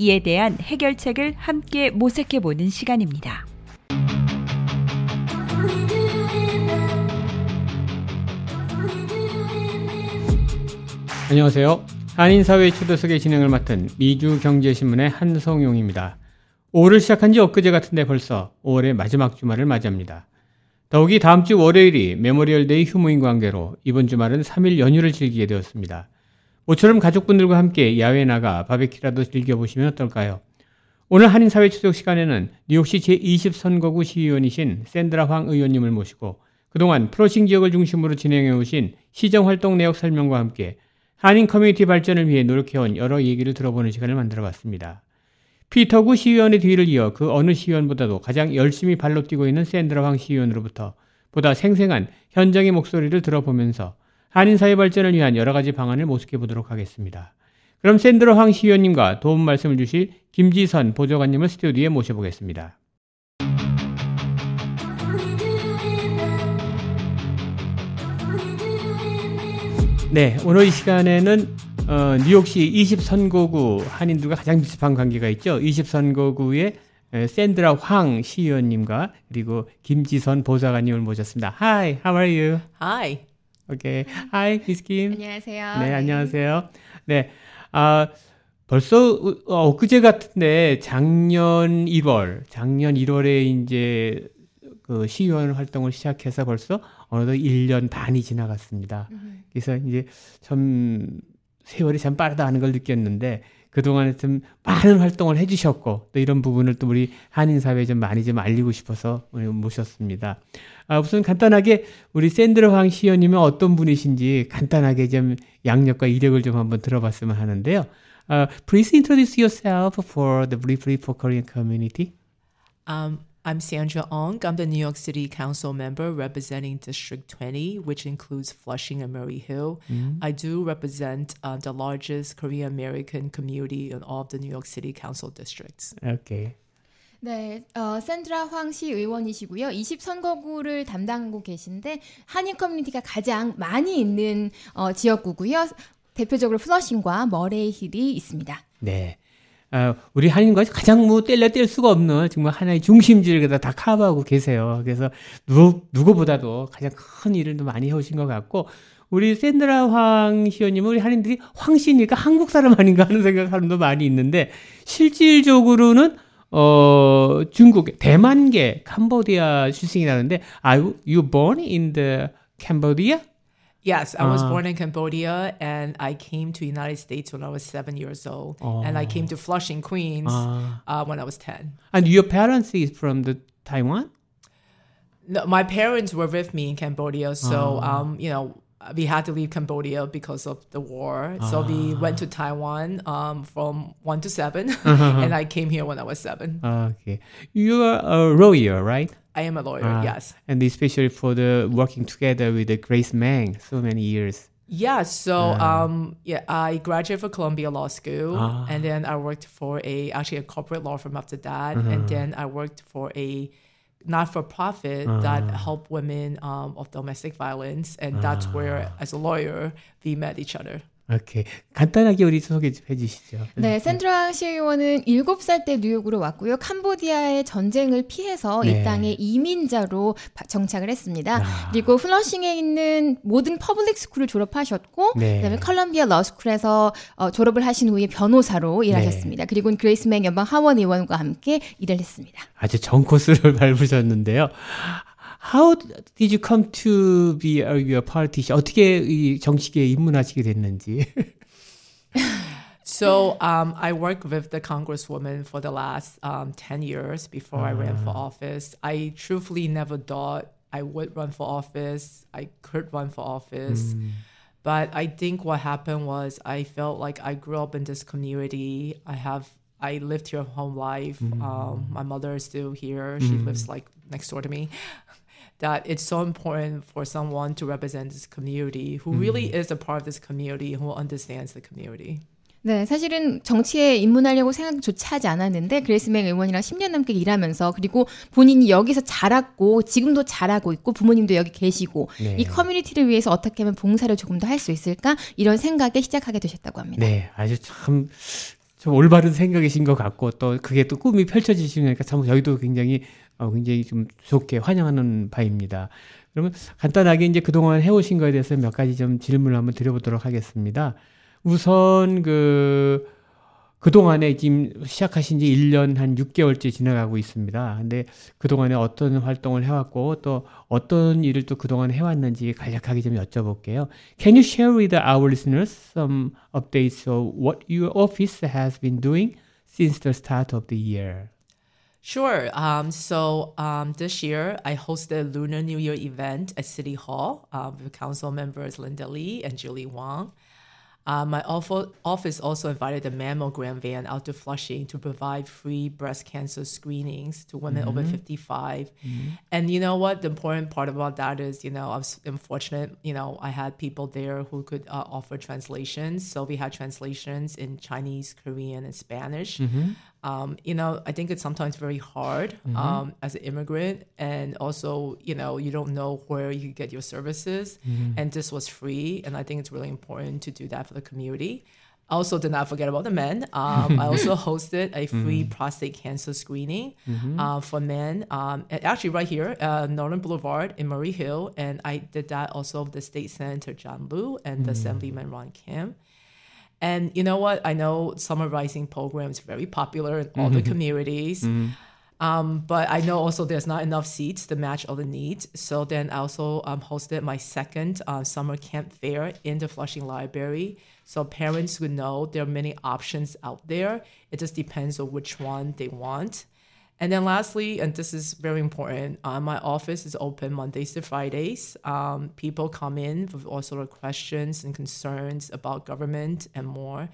이에 대한 해결책을 함께 모색해 보는 시간입니다. 안녕하세요. 한인사회 초대석의 진행을 맡은 미주경제신문의 한성용입니다. 5월 시작한 지 엊그제 같은데 벌써 5월의 마지막 주말을 맞이합니다. 더욱이 다음 주 월요일이 Memorial Day 휴무인 관계로 이번 주말은 3일 연휴를 즐기게 되었습니다. 모처럼 가족분들과 함께 야외에 나가 바베큐라도 즐겨보시면 어떨까요? 오늘 한인사회 초대석 시간에는 뉴욕시 제20선거구 시의원이신 샌드라 황 의원님을 모시고 그동안 플러싱 지역을 중심으로 진행해 오신 시정활동 내역 설명과 함께 한인 커뮤니티 발전을 위해 노력해온 여러 얘기를 들어보는 시간을 만들어 봤습니다. 피터구 시의원의 뒤를 이어 그 어느 시의원보다도 가장 열심히 발로 뛰고 있는 샌드라 황 시의원으로부터 보다 생생한 현장의 목소리를 들어보면서 한인사회 발전을 위한 여러 가지 방안을 모색해 보도록 하겠습니다. 그럼 샌드라 황 시의원님과 도움 말씀을 주실 김지선 보좌관님을 스튜디오에 모셔보겠습니다. 네, 오늘 이 시간에는 어, 뉴욕시 20선거구 한인들과 가장 밀접한 관계가 있죠. 20선거구의 샌드라 황 시의원님과 그리고 김지선 보좌관님을 모셨습니다. Hi, how are you? Hi. Okay. Hi, Miss Kim. 안녕하세요. 네, 안녕하세요. 네, 아 벌써 어, 엊그제 같은데 작년 1월, 작년 1월에 이제 그 시의원 활동을 시작해서 벌써 어느덧 1년 반이 지나갔습니다. 그래서 이제 참 세월이 참 빠르다 하는 걸 느꼈는데 그동안에 좀 많은 활동을 해주셨고 또 이런 부분을 또 우리 한인 사회에 좀 많이 좀 알리고 싶어서 모셨습니다. 아, 우선 간단하게 우리 샌드라 황 시연님은 어떤 분이신지 간단하게 좀 양력과 이력을 좀 한번 들어봤으면 하는데요. Uh, please introduce yourself for the briefly for Korean community. Um, I'm Sandra Ong. I'm the New York City Council member representing District 20, which includes Flushing and Murray Hill. I do represent uh, the largest Korean American community in all of the New York City Council districts. Okay. 네, 어, 샌드라 황 시의원이시고요. 20선거구를 담당하고 계신데 한인 커뮤니티가 가장 많이 있는 어, 지역구고요. 대표적으로 플러싱과 머레이 힐이 있습니다. 네. 아, 우리 한인과 가장 뭐 뗄래야 뗄 수가 없는 정말 하나의 중심지를 그다 다 커버하고 계세요. 그래서 누구, 누구보다도 가장 큰 일을 또 많이 해오신 것 같고, 우리 샌드라 황 시의원님은 우리 한인들이 황씨니까 한국 사람 아닌가 하는 생각 사람도 많이 있는데, 실질적으로는, 어, 중국, 대만계, 캄보디아 출생이라는데, are you born in the Cambodia? Yes, I was Ah. born in Cambodia and I came to United States when I was seven years old. And I came to Flushing, Queens Ah. uh, when I was 10. And your parents is from the Taiwan? No, my parents were with me in Cambodia, so um, you know we had to leave Cambodia because of the war. So we went to Taiwan um, from one to 7 and I came here when I was seven. Okay. You are a lawyer, right? I am a lawyer. Ah, yes. And especially for the working together with the Grace Mang so many years. Yeah. So um, yeah, I graduated from Columbia Law School, Ah. and then I worked for a actually a corporate law firm after that, and then I worked for a not for profit that help women um, of domestic violence, and that's where, as a lawyer, we met each other. 오케이. 간단하게 우리 소개 좀 해주시죠. 네, 샌드라 시의원은 7살 때 뉴욕으로 왔고요. 캄보디아의 전쟁을 피해서 네. 이 땅에 이민자로 바- 정착을 했습니다. 아. 그리고 플러싱에 있는 모든 public school을 졸업하셨고 네. 그다음에 컬럼비아 로스쿨에서 어, 졸업을 하신 후에 변호사로 네. 일하셨습니다. 그리고 그레이스 맹 연방 하원 의원과 함께 일을 했습니다. 아주 전 코스를 밟으셨는데요. How did you come to be a your politician? 어떻게 이 정치계에 입문하시게 됐는지. So um, I worked with the congresswoman for the last um, 10 years before I ran for office. I truthfully never thought I would run for office. I could run for office. But I think what happened was I felt like I grew up in this community. I have I lived here whole life. Um, my mother is still here. She lives like next door to me. That it's so important for someone to represent this community who really is a part of this community who understands the community. 네, 사실은 정치에 입문하려고 생각조차 하지 않았는데 그레스맹 의원이랑 10년 넘게 일하면서 그리고 본인이 여기서 자랐고 지금도 잘하고 있고 부모님도 여기 계시고 네. 이 커뮤니티를 위해서 어떻게 하면 봉사를 조금 더 할 수 있을까 이런 생각에 시작하게 되셨다고 합니다. 네, 아주 참, 좀 올바른 생각이신 것 같고 또 그게 또 꿈이 펼쳐지시니까 참 저희도 굉장히 어, 굉장히 좀 좋게 환영하는 바입니다. 그러면 간단하게 이제 그동안 해오신 거에 대해서 몇 가지 좀 질문을 한번 드려보도록 하겠습니다. 우선 그 그동안에 지금 시작하신 지 1년 한 6개월째 지나가고 있습니다. 근데 그동안에 어떤 활동을 해왔고 또 어떤 일을 또 그동안 해왔는지 간략하게 좀 여쭤볼게요. Can you share with our listeners some updates of what your office has been doing since the start of the year? Sure. Um, so um, this year, I hosted a Lunar New Year event at City Hall uh, with council members Linda Lee and Julie Wang. Uh, my office also invited the mammogram van out to Flushing to provide free breast cancer screenings to women over 55. And you know what? The important part about that is, you know, I was unfortunate, you know, I had people there who could uh, offer translations. So we had translations in Chinese, Korean, and Spanish. Um, you know, I think it's sometimes very hard um, as an immigrant, and also, you know, you don't know where you get your services, and this was free, and I think it's really important to do that for the community. Also did not forget about the men. Um, I also hosted a free prostate cancer screening uh, for men, um, actually right here, uh, Northern Boulevard in Murray Hill, and I did that also with the state senator John Liu and the Assemblyman Ron Kim. And you know what? I know summer rising program is very popular in all the communities. Um, but I know also there's not enough seats to match all the needs. So then I also um, hosted my second uh, summer camp fair in the Flushing Library. So parents would know there are many options out there. It just depends on which one they want. And then lastly, and this is very important, uh, my office is open Mondays to Fridays. Um, people come in with all sort of questions and concerns about government and more.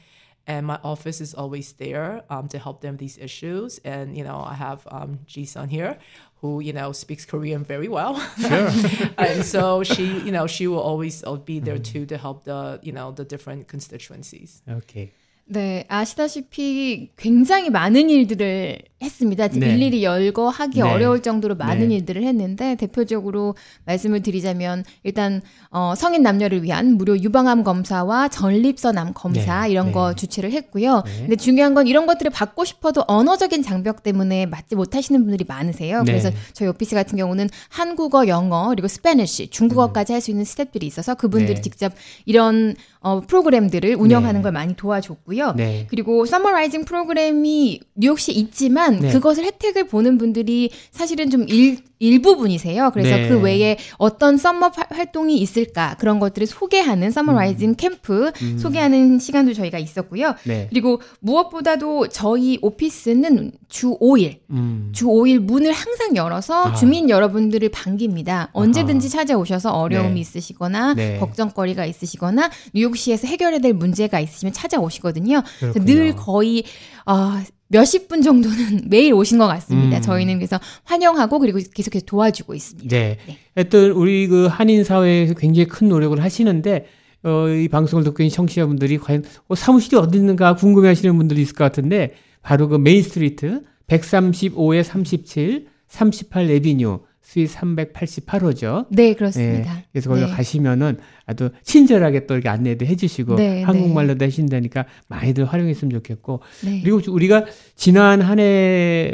And my office is always there um, to help them these issues. And you know, I have um, Ji-sun here, who you know speaks Korean very well. Sure. and so she, you know, she will always uh, be there too to help the you know the different constituencies. 오케이. 네, 아시다시피 굉장히 많은 일들을 했습니다. 네. 일일이 열거 하기 네. 어려울 정도로 많은 네. 일들을 했는데 대표적으로 말씀을 드리자면 일단 어, 성인 남녀를 위한 무료 유방암 검사와 전립선암 검사 네. 이런 네. 거 주최를 했고요. 네. 근데 중요한 건 이런 것들을 받고 싶어도 언어적인 장벽 때문에 받지 못하시는 분들이 많으세요. 네. 그래서 저희 오피스 같은 경우는 한국어, 영어 그리고 Spanish, 중국어까지 할 수 있는 스태프들이 있어서 그분들이 네. 직접 이런 어, 프로그램들을 운영하는 네. 걸 많이 도와줬고요. 네. 그리고 Summer Rising 프로그램이 뉴욕시에 있지만 네. 그것을 혜택을 보는 분들이 사실은 좀 일, 일부분이세요. 그래서 네. 그 외에 어떤 summer 파- 활동이 있을까 그런 것들을 소개하는 Summer Rising 캠프 소개하는 시간도 저희가 있었고요. 음. 네. 그리고 무엇보다도 저희 오피스는 주 5일 음. 주 5일 문을 항상 열어서 아. 주민 여러분들을 반깁니다. 언제든지 찾아오셔서 어려움이 네. 있으시거나 네. 걱정거리가 있으시거나 뉴욕시에서 해결해야 될 문제가 있으시면 찾아오시거든요. 늘 거의 어, 몇십 분 정도는 매일 오신 것 같습니다. 음. 저희는 그래서 환영하고 그리고 계속해서 도와주고 있습니다. 네. 하여튼 우리 그 한인 사회에서 굉장히 큰 노력을 하시는데 어, 이 방송을 듣고 있는 청취자분들이 과연 어, 사무실이 어디 있는가 궁금해 하시는 분들이 있을 것 같은데 바로 그 메인 스트리트 135에 37, 38 Avenue Suite 388호죠. 네, 그렇습니다. 그래서 거기로 네. 가시면은 아주 친절하게 또 이렇게 안내도 해주시고 네, 한국말로도 하신다니까 많이들 활용했으면 좋겠고 네. 그리고 우리가 지난 한 해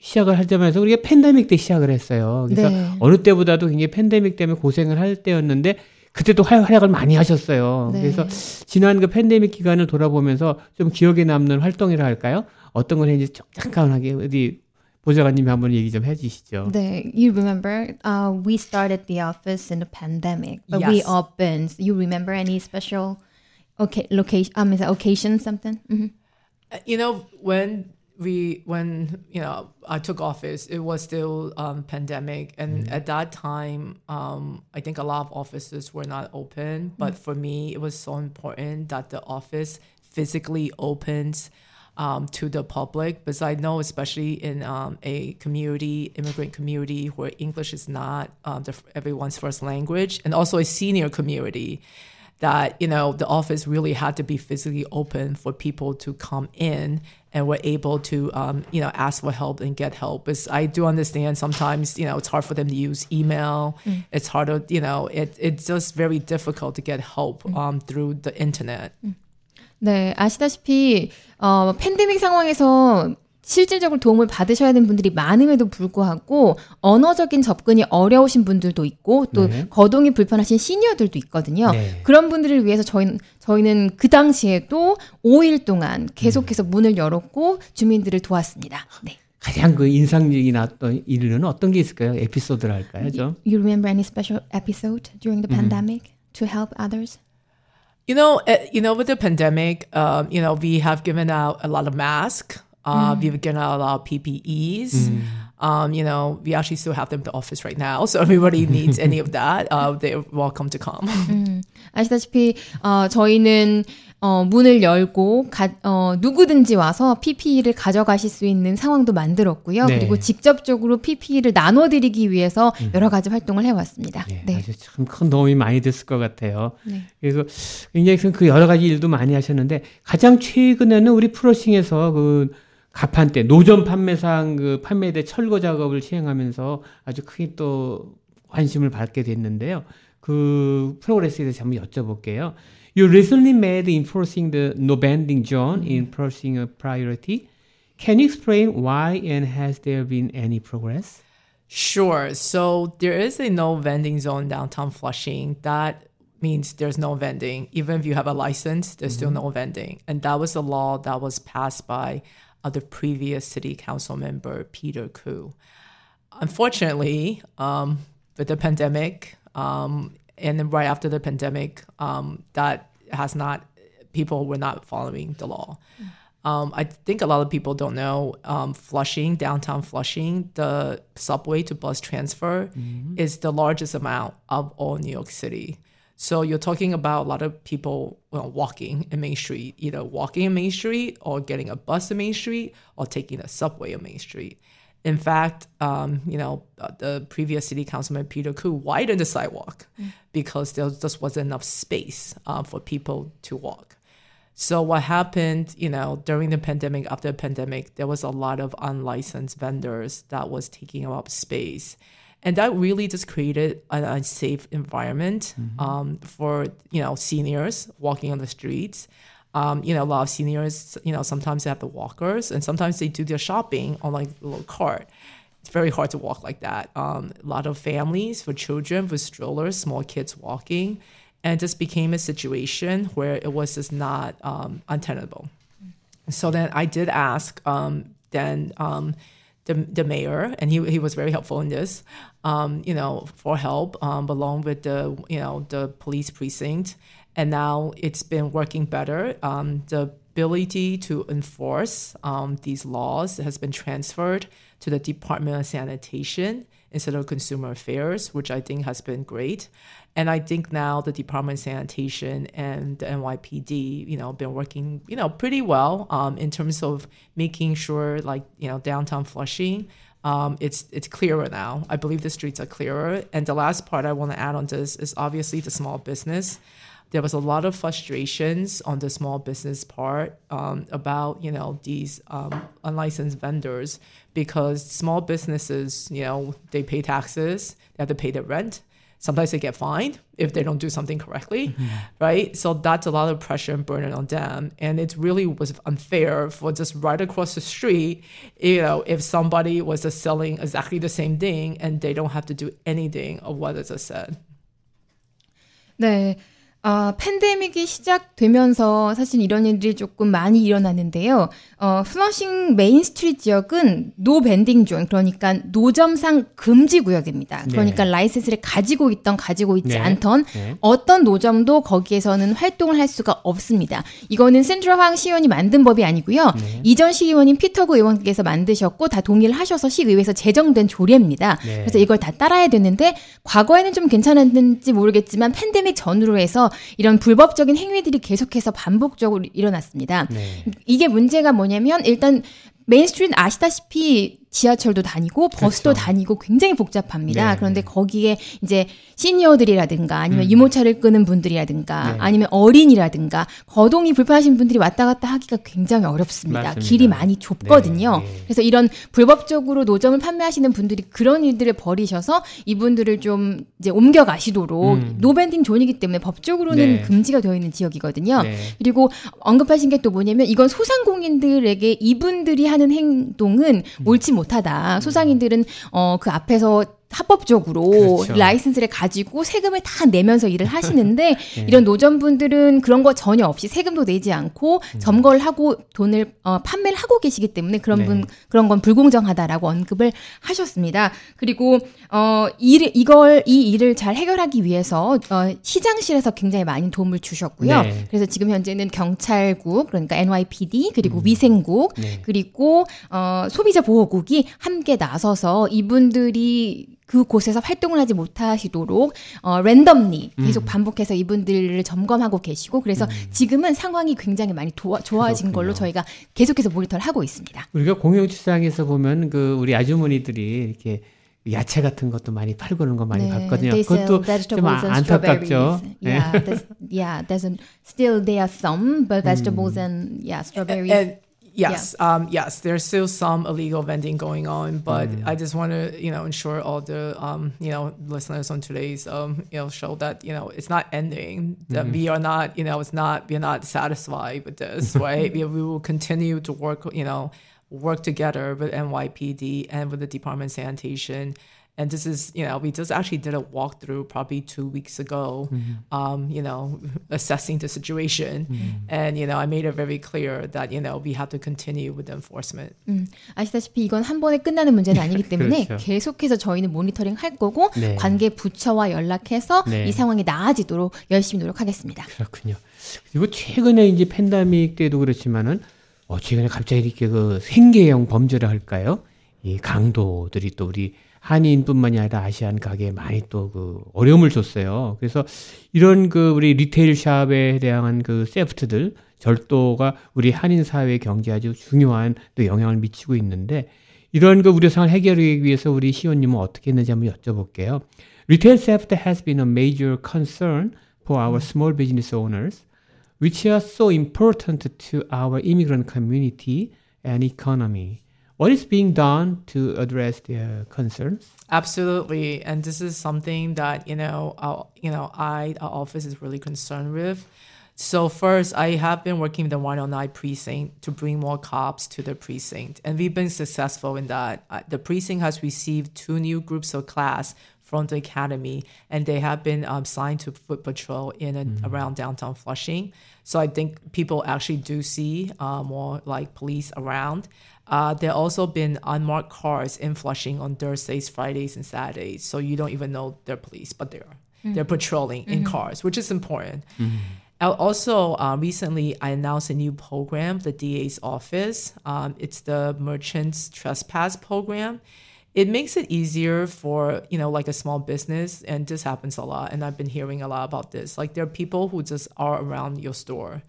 시작을 할 때면서 우리가 팬데믹 때 시작을 했어요. 그래서 네. 어느 때보다도 굉장히 팬데믹 때문에 고생을 할 때였는데 그때도 활- 활약을 많이 하셨어요. 네. 그래서 지난 그 팬데믹 기간을 돌아보면서 좀 기억에 남는 활동이라 할까요? 어떤 걸 했는지 좀 잠깐하게 어디 보좌관님이 한번 얘기 좀 해주시죠. 네, you remember uh, we started the office in the pandemic, but we Yes. opened. You remember any special okay, location? Um, is that occasion something? hmm Uh, You know, when we when you know I took office, it was still um, pandemic, and at that time, um, I think a lot of offices were not open. But for me, it was so important that the office physically opens um, to the public. Because I know, especially in um, a community, immigrant community, where English is not um, the, everyone's first language, and also a senior community, that you know the office really had to be physically open for people to come in and were able to um, you know ask for help and get help because i do understand sometimes you know it's hard for them to use email. It's harder you know it, it's just very difficult to get help um, through the internet 네, 아시다시피 어, 팬데믹 상황에서 실질적으로 도움을 받으셔야 되는 분들이 많음에도 불구하고 언어적인 접근이 어려우신 분들도 있고 또 네. 거동이 불편하신 시니어들도 있거든요. 네. 그런 분들을 위해서 저희는 저희는 그 당시에도 5일 동안 계속해서 문을 열었고 주민들을 도왔습니다. 네. 가장 그 인상적이 나왔던 일은 어떤 게 있을까요? 에피소드를 할까요? 좀. You remember any special episode during the pandemic to help others? You know, uh, you know, with the pandemic, um, you know, we have given out a lot of masks. Uh, We've given out a lot of PPEs. Um, you know, we actually still have them in the office right now. So everybody needs any of that. Uh, they're welcome to come. 아시다시피 어, 저희는 어, 문을 열고 가, 어, 누구든지 와서 PPE를 가져가실 수 있는 상황도 만들었고요. 네. 그리고 직접적으로 PPE를 나눠드리기 위해서 여러 가지 활동을 해왔습니다. 네, 네. 아주 참 큰 도움이 많이 됐을 것 같아요. 네. 그래서 굉장히 그 여러 가지 일도 많이 하셨는데 가장 최근에는 우리 프로싱에서 그 가판대 노점 판매상 그 판매대 철거 작업을 시행하면서 아주 크게 또 관심을 받게 됐는데요. 그 프로그레스에 대해서 한번 여쭤볼게요. You recently made enforcing the no bending zone in Pershing a priority. Can you explain why and has there been any progress? Sure. So there is a no vending zone downtown Flushing. That means there's no vending. Even if you have a license, there's still no vending. And that was a law that was passed by uh, the previous city council member, Peter Koo. Unfortunately, um, with the pandemic, um, and then right after the pandemic, um, that has not, people were not following the law. Um, I think a lot of people don't know um, Flushing, downtown Flushing, the subway to bus transfer is the largest amount of all New York City. So you're talking about a lot of people well, walking in Main Street, either walking in Main Street or getting a bus in Main Street or taking a subway in Main Street. In fact, um, you know, uh, the previous city councilman Peter Koo widened the sidewalk because there just wasn't enough space uh, for people to walk. So what happened, you know, during the pandemic, after the pandemic, there was a lot of unlicensed vendors that was taking up space. And that really just created an unsafe environment um, for, you know, seniors walking on the streets. Um, you know, a lot of seniors, you know, sometimes they have the walkers and sometimes they do their shopping on like a little cart. It's very hard to walk like that. Um, a lot of families for children with strollers, small kids walking, and it just became a situation where it was just not um, untenable. So then I did ask um, then um, the, the mayor, and he, he was very helpful in this, um, you know, for help along with the, you know, the police precinct. And now it's been working better. Um, the ability to enforce um, these laws has been transferred to the Department of Sanitation instead of Consumer Affairs, which I think has been great. And I think now the Department of Sanitation and the NYPD, you know, been working, you know, pretty well um, in terms of making sure, like, you know, downtown Flushing, um, it's it's clearer now. I believe the streets are clearer. And the last part I want to add on this is obviously the small business. There was a lot of frustrations on the small business part um, about you know these um, unlicensed vendors because small businesses, you know, they pay taxes, they have to pay their rent. Sometimes they get fined if they don't do something correctly, right? So that's a lot of pressure and burden on them. And it really was unfair for just right across the street, you know, if somebody was just selling exactly the same thing and they don't have to do anything of what is said. 네. 어, 팬데믹이 시작되면서 사실 이런 일들이 조금 많이 일어났는데요. 어, 플러싱 메인 스트리트 지역은 no vending zone, 그러니까 노점상 금지 구역입니다. 그러니까 네. 라이센스를 가지고 있던 가지고 있지 네. 않던 네. 어떤 노점도 거기에서는 활동을 할 수가 없습니다. 이거는 샌드라 황 시의원이 만든 법이 아니고요. 네. 이전 시의원인 피터구 의원께서 만드셨고 다 동의를 하셔서 시의회에서 제정된 조례입니다. 네. 그래서 이걸 다 따라야 되는데 과거에는 좀 괜찮았는지 모르겠지만 팬데믹 전후로 해서 이런 불법적인 행위들이 계속해서 반복적으로 일어났습니다. 네. 이게 문제가 뭐냐면 일단 메인스트리트 아시다시피 지하철도 다니고 버스도 그렇죠. 다니고 굉장히 복잡합니다. 네. 그런데 거기에 이제 시니어들이라든가 아니면 음. 유모차를 끄는 분들이라든가 네. 아니면 어린이라든가 거동이 불편하신 분들이 왔다 갔다 하기가 굉장히 어렵습니다. 맞습니다. 길이 많이 좁거든요. 네, 네. 그래서 이런 불법적으로 노점을 판매하시는 분들이 그런 일들을 벌이셔서 이분들을 좀 이제 옮겨 가시도록 음. no vending zone이기 때문에 법적으로는 네. 금지가 되어 있는 지역이거든요. 네. 그리고 언급하신 게 또 뭐냐면 이건 소상공인들에게 이분들이 하는 행동은 음. 옳지 못 하다. 소상인들은 어 그 앞에서 합법적으로 그렇죠. 라이센스를 가지고 세금을 다 내면서 일을 하시는데 네. 이런 노점분들은 그런 거 전혀 없이 세금도 내지 않고 음. 점거를 하고 돈을 어, 판매를 하고 계시기 때문에 그런 네. 분 그런 건 불공정하다라고 언급을 하셨습니다. 그리고 어 일, 이걸 이 일을 잘 해결하기 위해서 어, 시장실에서 굉장히 많이 도움을 주셨고요. 네. 그래서 지금 현재는 경찰국 그러니까 NYPD 그리고 위생국 네. 그리고 어, 소비자 보호국이 함께 나서서 이분들이 그 곳에서 활동을 하지 못하시도록 어, 랜덤리 계속 음. 반복해서 이분들을 점검하고 계시고 그래서 지금은 상황이 굉장히 많이 도와, 좋아진 걸로 그렇군요. 저희가 계속해서 모니터를 하고 있습니다. 우리가 공영시장에서 보면 그 우리 아주머니들이 이렇게 야채 같은 것도 많이 팔고 그런 거 많이 봤거든요. 네, sell 그것도 좀 vegetables and 안타깝죠. strawberries. 네. Yeah, there's, yeah, still there are some, but 음. vegetables and yeah, strawberries. And yes, um, yes, there's still some illegal vending going on, but I just want to, you know, ensure all the, um, you know, listeners on today's, um, you know, show that you know it's not ending. That we are not, you know, it's not we're not satisfied with this, right? we, we will continue to work, you know, work together with NYPD and with the Department of Sanitation. And this is, you know, we just actually did a walkthrough probably two weeks ago, um, you know, assessing the situation. And, you know, I made it very clear that, you know, we have to continue with the enforcement. 음, 아시다시피 이건 한 번에 끝나는 문제는 아니기 때문에 그렇죠. 계속해서 저희는 모니터링 할 거고 네. 관계 부처와 연락해서 네. 이 상황이 나아지도록 열심히 노력하겠습니다. 그렇군요. 그리고 최근에 이제 팬데믹 때도 그렇지만은 어 최근에 갑자기 이렇게 그 생계형 범죄를 할까요? 이 강도들이 또 우리 한인뿐만이 아니라 아시안 가게에 많이 또 그 어려움을 줬어요. 그래서 이런 그 우리 리테일 샵에 대한 그 세프트들 절도가 우리 한인 사회 경제에 아주 중요한 또 영향을 미치고 있는데 이런 그 우려 상을 해결하기 위해서 우리 시원님은 어떻게 했는지 한번 여쭤볼게요. Retail theft has been a major concern for our small business owners, which are so important to our immigrant community and economy. What is being done to address their concerns? Absolutely, and this is something that you know, our, you know, I our office is really concerned with. So first, I have been working with the 109 precinct to bring more cops to the precinct, and we've been successful in that. Uh, the precinct has received two new groups of class from the academy, and they have been um, signed to foot patrol in and around downtown Flushing. So I think people actually do see uh, more like police around. Uh, there also been unmarked cars in Flushing on Thursdays, Fridays, and Saturdays, so you don't even know they're police, but they are. They're patrolling in cars, which is important. Uh, Also, uh, recently I announced a new program, the DA's office. Um, it's the Merchants Trespass Program. It makes it easier for you know like a small business, and this happens a lot. And I've been hearing a lot about this. Like there are people who just are around your store,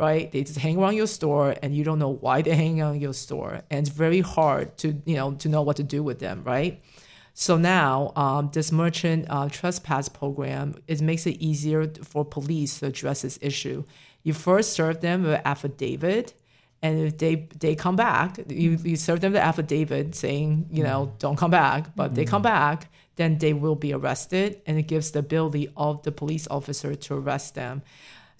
right? They just hang around your store, and you don't know why they're hanging around your store, and it's very hard to you know to know what to do with them, right? So now, um, this merchant uh, trespass program it makes it easier for police to address this issue. You first serve them with an affidavit, and if they they come back, you, you serve them the affidavit saying you know don't come back. But if they come back, then they will be arrested, and it gives the ability of the police officer to arrest them.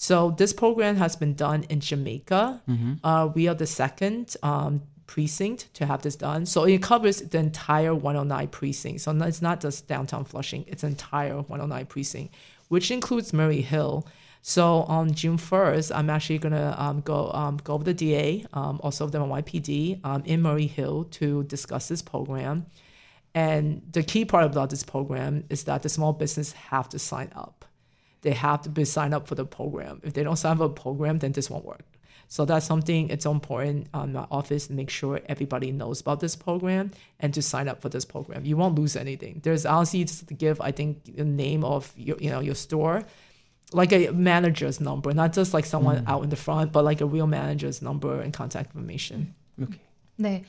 So this program has been done in Jamaica. Uh, we are the second um, precinct to have this done. So it covers the entire 109 precinct. So it's not just downtown Flushing; it's entire 109 precinct, which includes Murray Hill. So on June 1st, I'm actually gonna um, go um, go with the DA, um, also the NYPD, um, in Murray Hill to discuss this program. And the key part about this program is that the small business have to sign up they have to be signed up for the program. If they don't sign up for the program, then this won't work. So that's something it's important um, on my office to make sure everybody knows about this program and to sign up for this program. You won't lose anything. There's honestly just to give, I think, the name of your you know your store, like a manager's number, not just like someone mm. out in the front, but like a real manager's number and contact information. Okay. 네.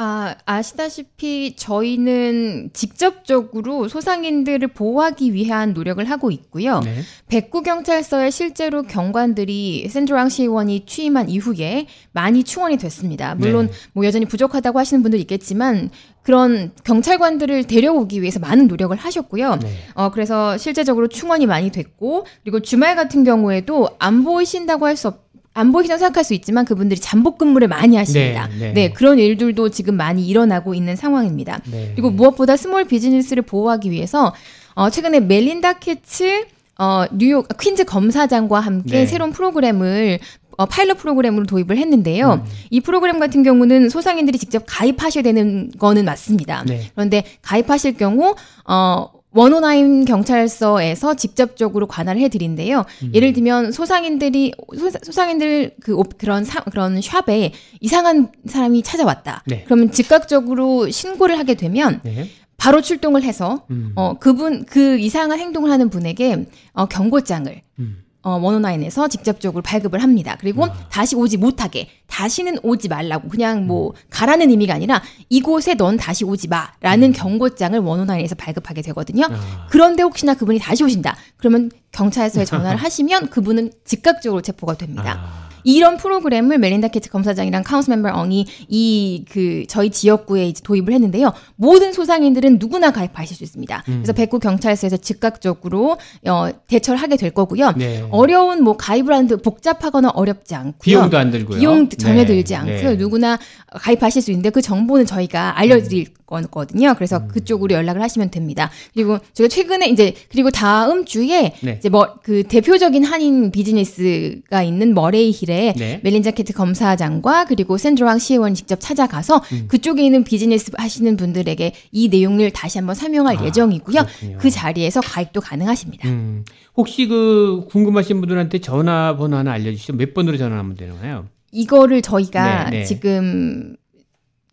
아, 아시다시피 저희는 직접적으로 소상인들을 보호하기 위한 노력을 하고 있고요. 네. 백구 경찰서에 실제로 경관들이 샌드라 엉 시의원이 취임한 이후에 많이 충원이 됐습니다. 물론 네. 뭐 여전히 부족하다고 하시는 분들 있겠지만 그런 경찰관들을 데려오기 위해서 많은 노력을 하셨고요. 네. 어 그래서 실제적으로 충원이 많이 됐고 그리고 주말 같은 경우에도 안 보이신다고 할 수 없. 안 보이신다고 생각할 수 있지만 그분들이 잠복 근무를 많이 하십니다. 네, 네. 네, 그런 일들도 지금 많이 일어나고 있는 상황입니다. 네. 그리고 무엇보다 small business를 보호하기 위해서 어, 최근에 멜린다 캐츠 어, 뉴욕 퀸즈 검사장과 함께 네. 새로운 프로그램을 어, 파일럿 프로그램으로 도입을 했는데요. 음. 이 프로그램 같은 경우는 소상인들이 직접 가입하셔야 되는 거는 맞습니다. 네. 그런데 가입하실 경우 어 109 경찰서에서 직접적으로 관할을 해드린대요. 음. 예를 들면 소상인들이 소, 소상인들 그 옵- 그런 사, 그런 shop에 이상한 사람이 찾아왔다. 네. 그러면 즉각적으로 신고를 하게 되면 네. 바로 출동을 해서 음. 어 그분 그 이상한 행동을 하는 분에게 어 경고장을 음. 어, one-o-nine에서 직접적으로 발급을 합니다. 그리고 아. 다시 오지 못하게, 다시는 오지 말라고, 그냥 뭐, 가라는 의미가 아니라, 이곳에 넌 다시 오지 마. 라는 경고장을 one-o-nine에서 발급하게 되거든요. 음. 아. 그런데 혹시나 그분이 다시 오신다. 그러면 경찰서에 전화를 하시면 그분은 즉각적으로 체포가 됩니다. 아. 이런 프로그램을 멜린다 캐츠 검사장이랑 council member 엉이 이 그 저희 지역구에 이제 도입을 했는데요. 모든 소상인들은 누구나 가입하실 수 있습니다. 음. 그래서 백구 경찰서에서 즉각적으로 어, 대처를 하게 될 거고요. 네. 어려운 뭐 가입을 하는데 복잡하거나 어렵지 않고요. 비용도 안 들고요. 비용 전혀 네. 들지 않고요. 네. 누구나 가입하실 수 있는데 그 정보는 저희가 알려드릴 음. 거거든요. 그래서 그쪽으로 연락을 하시면 됩니다. 그리고 제가 최근에 이제 그리고 다음 주에 네. 이제 뭐 그 대표적인 한인 비즈니스가 있는 머레이 힐에 네. 멜린다 캐츠 검사장과 그리고 샌드라 엉 시의원이 직접 찾아가서 음. 그쪽에 있는 비즈니스 하시는 분들에게 이 내용을 다시 한번 설명할 아, 예정이고요. 그렇군요. 그 자리에서 가입도 가능하십니다. 음. 혹시 그 궁금하신 분들한테 전화번호 하나 알려주시죠. 몇 번으로 전화하면 되나요? 이거를 저희가 네, 네. 지금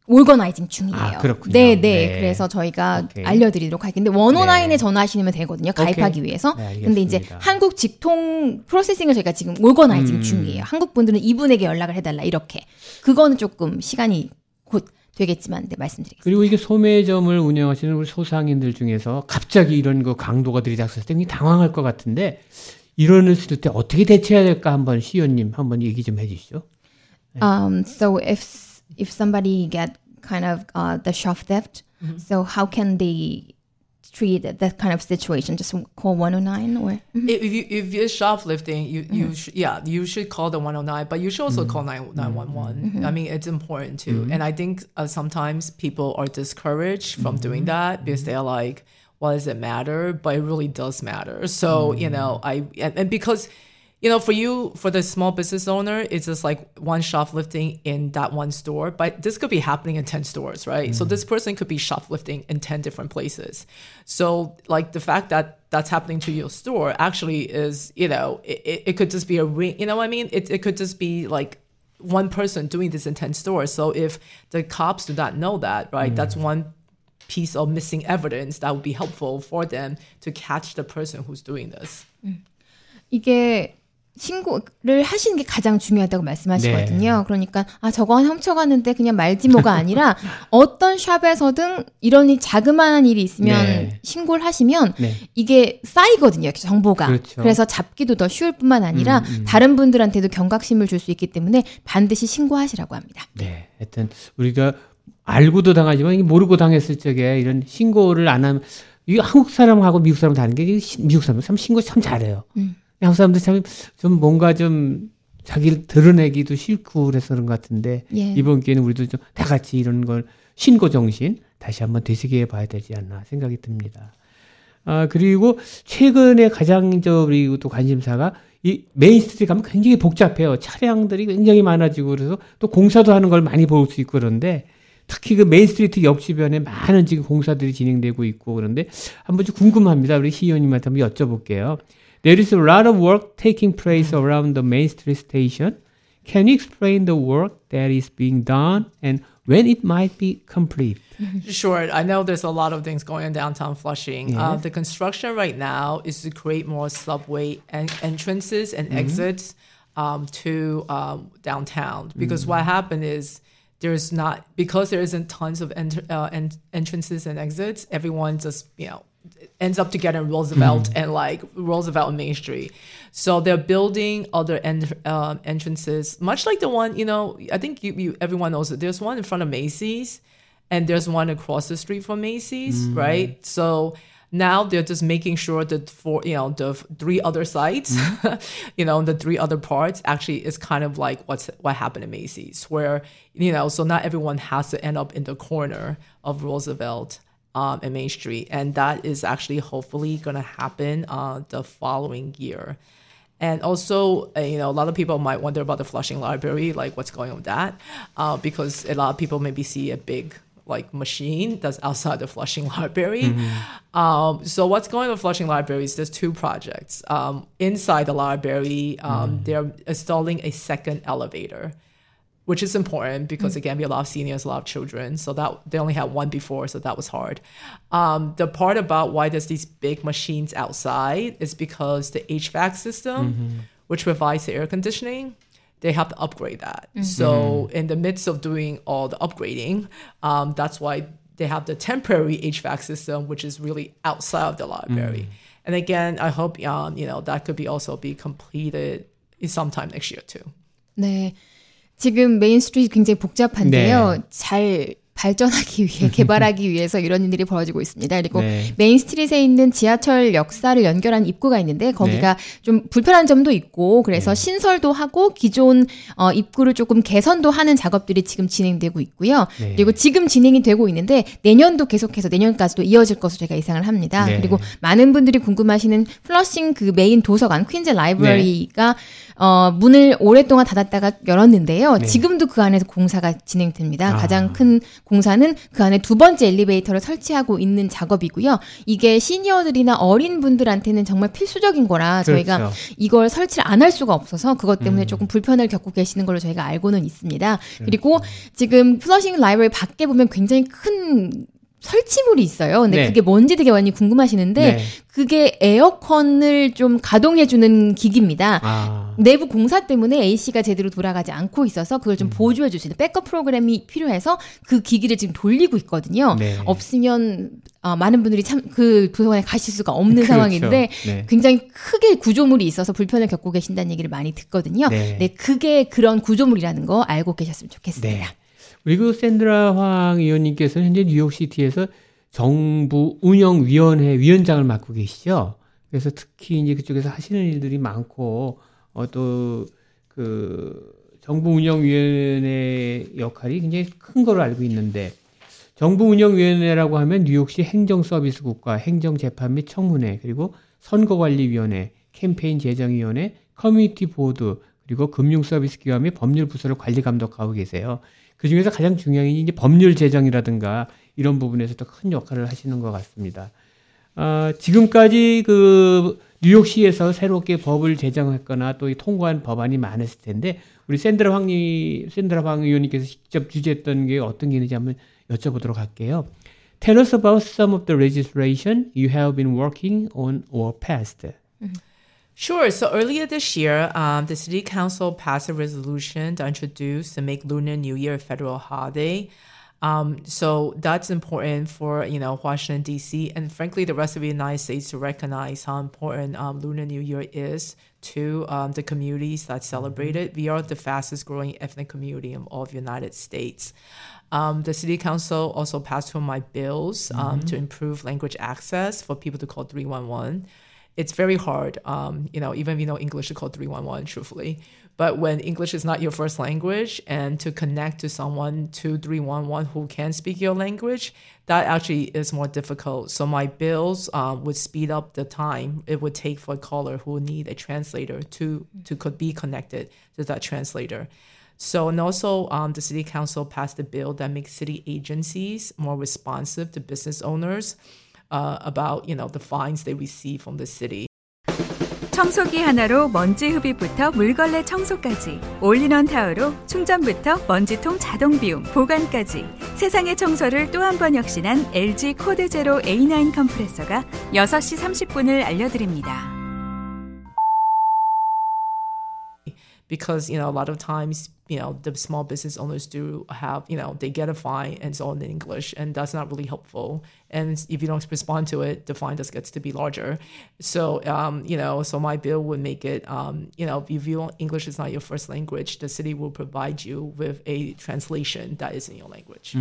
올거나이징 중이에요. 아. 네, 네, 네. 그래서 저희가 오케이. 알려드리도록 할게요. 근데 원오나인에 네. 전화하시면 되거든요. 가입하기 오케이. 위해서. 네, 근데 이제. 한국 직통 프로세싱을 저희가 지금 올거나이징 음. 중이에요. 한국 분들은 이분에게 연락을 해달라 이렇게. 그거는 조금 시간이 곧 되겠지만 네, 말씀드리겠습니다. 그리고 이게 소매점을 운영하시는 우리 소상인들 중에서 갑자기 이런 그 강도가 들이닥쳤을 때 굉장히 당황할 것 같은데 이런을 때 어떻게 대처해야 될까 한번 시연님 한번 얘기 좀 해주시죠. Um, so if if somebody get kind of uh, the shop theft, mm-hmm. so how can they treat that kind of situation? Just call 109 or mm-hmm. If you if you're shoplifting, you you mm-hmm. sh- yeah you should call the 109, but you should also call 9 911. I mean, it's important too. And I think uh, sometimes people are discouraged from doing that because they're like, "Why does it matter?" But it really does matter. So you know, I and, and because. You know, for you, for the small business owner, it's just like one shoplifting in that one store, but this could be happening in 10 stores, right? So mm. this person could be shoplifting in 10 different places. So, like, the fact that that's happening to your store actually is, you know, it, it, it could just be a ring, you know what I mean? It, it could just be like one person doing this in 10 stores. So, if the cops do not know that, right, mm. that's one piece of missing evidence that would be helpful for them to catch the person who's doing this. Mm. 이게 신고를 하시는 게 가장 중요하다고 말씀하시거든요. 그러니까 아 저거 훔쳐갔는데 그냥 말지 뭐가 아니라 어떤 샵에서든 이런 일, 자그마한 일이 있으면 네. 신고를 하시면 네. 이게 쌓이거든요. 정보가. 그렇죠. 래서 잡기도 더 쉬울 뿐만 아니라 음, 음. 다른 분들한테도 경각심을 줄 수 있기 때문에 반드시 신고하시라고 합니다. 네, 하여튼 우리가 알고도 당하지만 모르고 당했을 적에 이런 신고를 안 하면 이 한국 사람하고 미국 사람 다른 게 미국 사람 참 신고 참 잘해요. 음. 한국 사람들 참 좀 뭔가 좀 자기를 드러내기도 싫고 그래서 그런 것 같은데 예. 이번 기회는 우리도 좀 다 같이 이런 걸 신고 정신 다시 한번 되새겨 봐야 되지 않나 생각이 듭니다. 아 그리고 최근에 가장 저 우리 또 관심사가 이 메인 스트리트 가면 굉장히 복잡해요. 차량들이 굉장히 많아지고 그래서 또 공사도 하는 걸 많이 볼 수 있고 그런데 특히 그 메인 스트리트 옆 주변에 많은 지금 공사들이 진행되고 있고 그런데 한번 좀 궁금합니다. 우리 시의원님한테 한번 여쭤볼게요. There is a lot of work taking place around the Main Street station. Can you explain the work that is being done and when it might be complete? Sure. I know there's a lot of things going on downtown Flushing. Yes. Uh, the construction right now is to create more subway en- entrances and exits um, to um, downtown. Because what happened is there's not because there isn't tons of ent- uh, en- entrances and exits. Everyone just you know ends up together in Roosevelt mm-hmm. and like Roosevelt and Main Street. So they're building other en- uh, entrances, much like the one you know. I think you, you everyone knows it. There's one in front of Macy's, and there's one across the street from Macy's, mm-hmm. right? So now they're just making sure that for you know the three other sites, mm-hmm. you know the three other parts actually is kind of like what's what happened in Macy's, where you know so not everyone has to end up in the corner of Roosevelt um, and Main Street, and that is actually hopefully going to happen uh, the following year. And also, uh, you know, a lot of people might wonder about the Flushing Library, like what's going on with that, uh, because a lot of people maybe see a big like machine that's outside the Flushing Library. Um, so what's going on with Flushing Library is there's two projects. Um, inside the library, um, they're installing a second elevator which is important because again we have a lot of seniors a lot of children. So that they only had one before so that was hard. Um, the part about why there's these big machines outside is because the hvac system which provides the air conditioning they have to upgrade that. So in the midst of doing all the upgrading um, that's why they have the temporary hvac system which is really outside of the library. And again i hope um, you know that could be also be completed sometime next year too. 네. 지금 메인 스트리트 굉장히 복잡한데요. 네. 잘 발전하기 위해 개발하기 위해서 이런 일들이 벌어지고 있습니다. 그리고 네. 메인 스트리트에 있는 지하철 역사를 연결한 입구가 있는데 거기가 네. 좀 불편한 점도 있고 그래서 신설도 하고 기존 어, 입구를 조금 개선도 하는 작업들이 지금 진행되고 있고요. 네. 그리고 지금 진행이 되고 있는데 내년도 계속해서 내년까지도 이어질 것으로 제가 예상을 합니다. 네. 그리고 많은 분들이 궁금하시는 플러싱 그 메인 도서관 퀸즈 라이브러리가 어, 문을 오랫동안 닫았다가 열었는데요. 네. 지금도 그 안에서 공사가 진행됩니다. 아. 가장 큰 공사는 그 안에 두 번째 엘리베이터를 설치하고 있는 작업이고요. 이게 시니어들이나 어린 분들한테는 정말 필수적인 거라 저희가 그렇죠. 이걸 설치를 안 할 수가 없어서 그것 때문에 음. 조금 불편을 겪고 계시는 걸로 저희가 알고는 있습니다. 그리고 지금 플러싱 라이브러리 밖에 보면 굉장히 큰 설치물이 있어요. 근데 네. 그게 뭔지 되게 많이 궁금하시는데 네. 그게 에어컨을 좀 가동해주는 기기입니다. 아. 내부 공사 때문에 AC가 제대로 돌아가지 않고 있어서 그걸 음. 좀 보조해 주시는 백업 프로그램이 필요해서 그 기기를 지금 돌리고 있거든요. 네. 없으면 어, 많은 분들이 참그 도서관에 가실 수가 없는 그렇죠. 상황인데 네. 굉장히 크게 구조물이 있어서 불편을 겪고 계신다는 얘기를 많이 듣거든요. 네. 네, 그게 그런 구조물이라는 거 알고 계셨으면 좋겠습니다. 네. 그리고 샌드라 황 의원님께서는 현재 뉴욕시티에서 정부 운영위원회 위원장을 맡고 계시죠. 그래서 특히 이제 그쪽에서 하시는 일들이 많고 어, 또그 정부 운영위원회 역할이 굉장히 큰 거로 알고 있는데 정부 운영위원회라고 하면 뉴욕시 행정서비스국과 행정재판 및 청문회 그리고 선거관리위원회, 캠페인 재정위원회, community board 그리고 금융서비스 기관 및 법률 부서를 관리 감독하고 계세요. 그 중에서 가장 중요한 게 이제 법률 제정이라든가 이런 부분에서도 큰 역할을 하시는 것 같습니다. 아, 지금까지 그 뉴욕시에서 새롭게 법을 제정했거나 또 이 통과한 법안이 많았을 텐데 우리 샌드라 황리 샌드라 황 의원님께서 직접 주재했던 게 어떤 게 있는지 한번 여쭤보도록 할게요. Tell us about some of the legislation you have been working on or passed. Sure. So earlier this year, um, the city council passed a resolution to introduce to make Lunar New Year a federal holiday. Um, so that's important for you know Washington D.C. and frankly the rest of the United States to recognize how important um, Lunar New Year is to um, the communities that celebrate it. We are the fastest growing ethnic community in all of the United States. Um, the city council also passed two of my bills um, to improve language access for people to call 311 it's very hard. Um, you know, even if you know English to call 311, truthfully. But when English is not your first language and to connect to someone to 311 who can speak your language, that actually is more difficult. So my bills um, would speed up the time it would take for a caller who need a translator to, to could be connected to that translator. So, and also um, the city council passed a bill that makes city agencies more responsive to business owners uh, about you know the fines they receive from the city. 청소기 하나로 먼지 흡입부터 물걸레 청소까지 올인원 타워로 충전부터 먼지통 자동 비움 보관까지 세상의 청소를 또 한 번 혁신한 LG 코드 제로 A9 컴프레서가 6시 30분을 알려드립니다. because you know a lot of times you know the small business owners do have you know they get a fine and it's all in english and that's not really helpful and if you don't respond to it the fine just gets to be larger so um, you know so my bill would make it um, you know if you english is not your first language the city will provide you with a translation that is in your language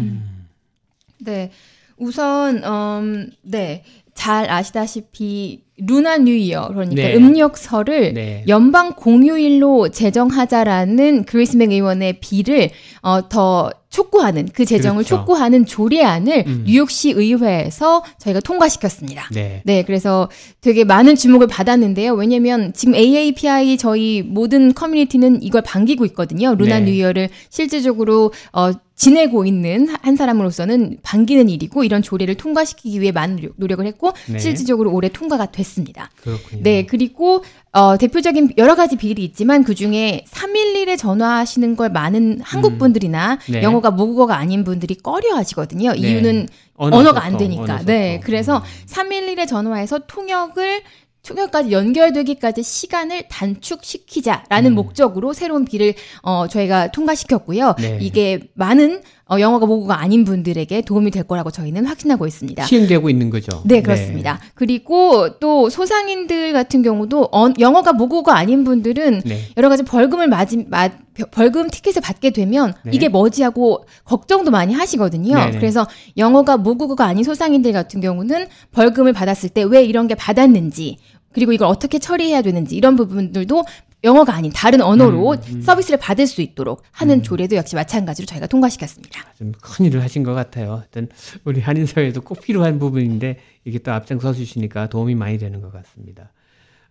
네. 우선 음, 네. 잘 아시다시피 루나 뉴이어 그러니까 네. 음력설을 네. 연방 공휴일로 제정하자라는 그리스맥 의원의 비를 어, 더 촉구하는 그 제정을 그렇죠. 촉구하는 조례안을 음. 뉴욕시 의회에서 저희가 통과시켰습니다. 네. 네, 그래서 되게 많은 주목을 받았는데요. 왜냐면 지금 AAPI 저희 모든 커뮤니티는 이걸 반기고 있거든요. Lunar 네. New Year를 실질적으로 어, 지내고 있는 한 사람으로서는 반기는 일이고 이런 조례를 통과시키기 위해 많은 노력- 노력을 했고 네. 실질적으로 올해 통과가 됐습니다. 그렇군요. 네, 그리고 어, 대표적인 여러 가지 bill이 있지만 그 중에 311에 전화하시는 걸 많은 한국 분들이나 네. 영어가 모국어가 아닌 분들이 꺼려 하시거든요. 네. 이유는 언어 언어가 안 되니까. 언어 소통. 네. 그래서 음. 311에 전화해서 통역을 통역까지 연결되기까지 시간을 단축시키자라는 음. 목적으로 새로운 비를 어 저희가 통과시켰고요. 네. 이게 많은 어 영어가 모국어가 아닌 분들에게 도움이 될 거라고 저희는 확신하고 있습니다. 시행되고 있는 거죠. 네, 그렇습니다. 그리고 또 소상인들 같은 경우도 어, 영어가 모국어 아닌 분들은 네. 여러 가지 벌금을 맞이, 맞, 벌금 티켓을 받게 되면 네. 이게 뭐지 하고 걱정도 많이 하시거든요. 네네. 그래서 영어가 모국어가 아닌 소상인들 같은 경우는 벌금을 받았을 때 왜 이런 게 받았는지 그리고 이걸 어떻게 처리해야 되는지 이런 부분들도 영어가 아닌 다른 언어로 음, 서비스를 받을 수 있도록 하는 조례도 역시 마찬가지로 저희가 통과시켰습니다. 좀 큰 일을 하신 것 같아요. 하여튼 우리 한인 사회에도 꼭 필요한 부분인데 이게 또 앞장서 주시니까 도움이 많이 되는 것 같습니다.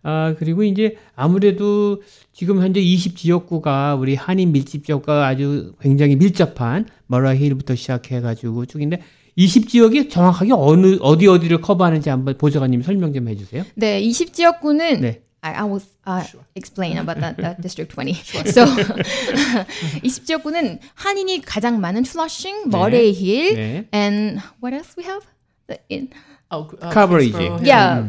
아, 그리고 이제 아무래도 지금 현재 20 지역구가 우리 한인 밀집 지역과 아주 굉장히 밀접한 머라힐부터 시작해 가지고 쭉인데 20 지역이 정확하게 어느 어디 어디를 커버하는지 한번 보좌관님 설명 좀 해 주세요. 네, 20지역구는 네. I, I will uh, explain about that, that District 20. So, 20지역구는 한인이 가장 많은 Flushing, Murray Hill, 네. and what else we have? The, in, oh uh, Coverage. Queensboro Hill, yeah,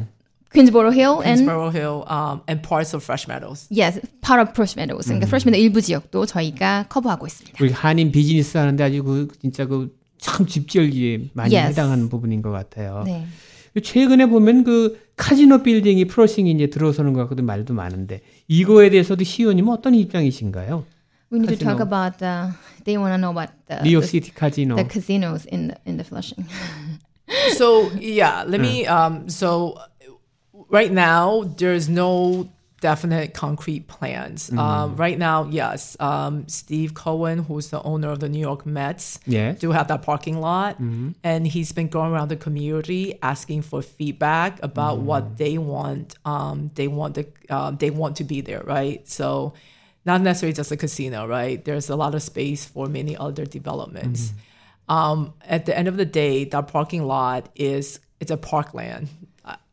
Queensboro Hill and Queensboro Hill um, and parts of fresh meadows yes, part of Fresh Meadows. 그러니까 Fresh Meadows 일부 지역도 저희가 커버하고 있습니다. 우리 한인 비즈니스 하는데 아주 그 진짜 그 참 집지역이 많이 Yes. 해당하는 부분인 것 같아요. 네. 최근에 보면 그 카지노 빌딩이 플러싱에 이제 들어서는 것 같거든 말도 많은데 이거에 대해서도 시의원님은 어떤 입장이신가요? We need to Casino. talk about. Uh, they want to know about the, New York the, City casino. the casinos in the in the Flushing. so yeah let me um so right now there's no definite concrete plans. Um right now yes um steve cohen who's the owner of the new york mets 예. do have that parking lot and he's been going around the community asking for feedback about what they want um they want the um, they want to be there right? So not necessarily just a casino right? There's a lot of space for many other developments. Um, at the end of the day, that parking lot is it's a parkland.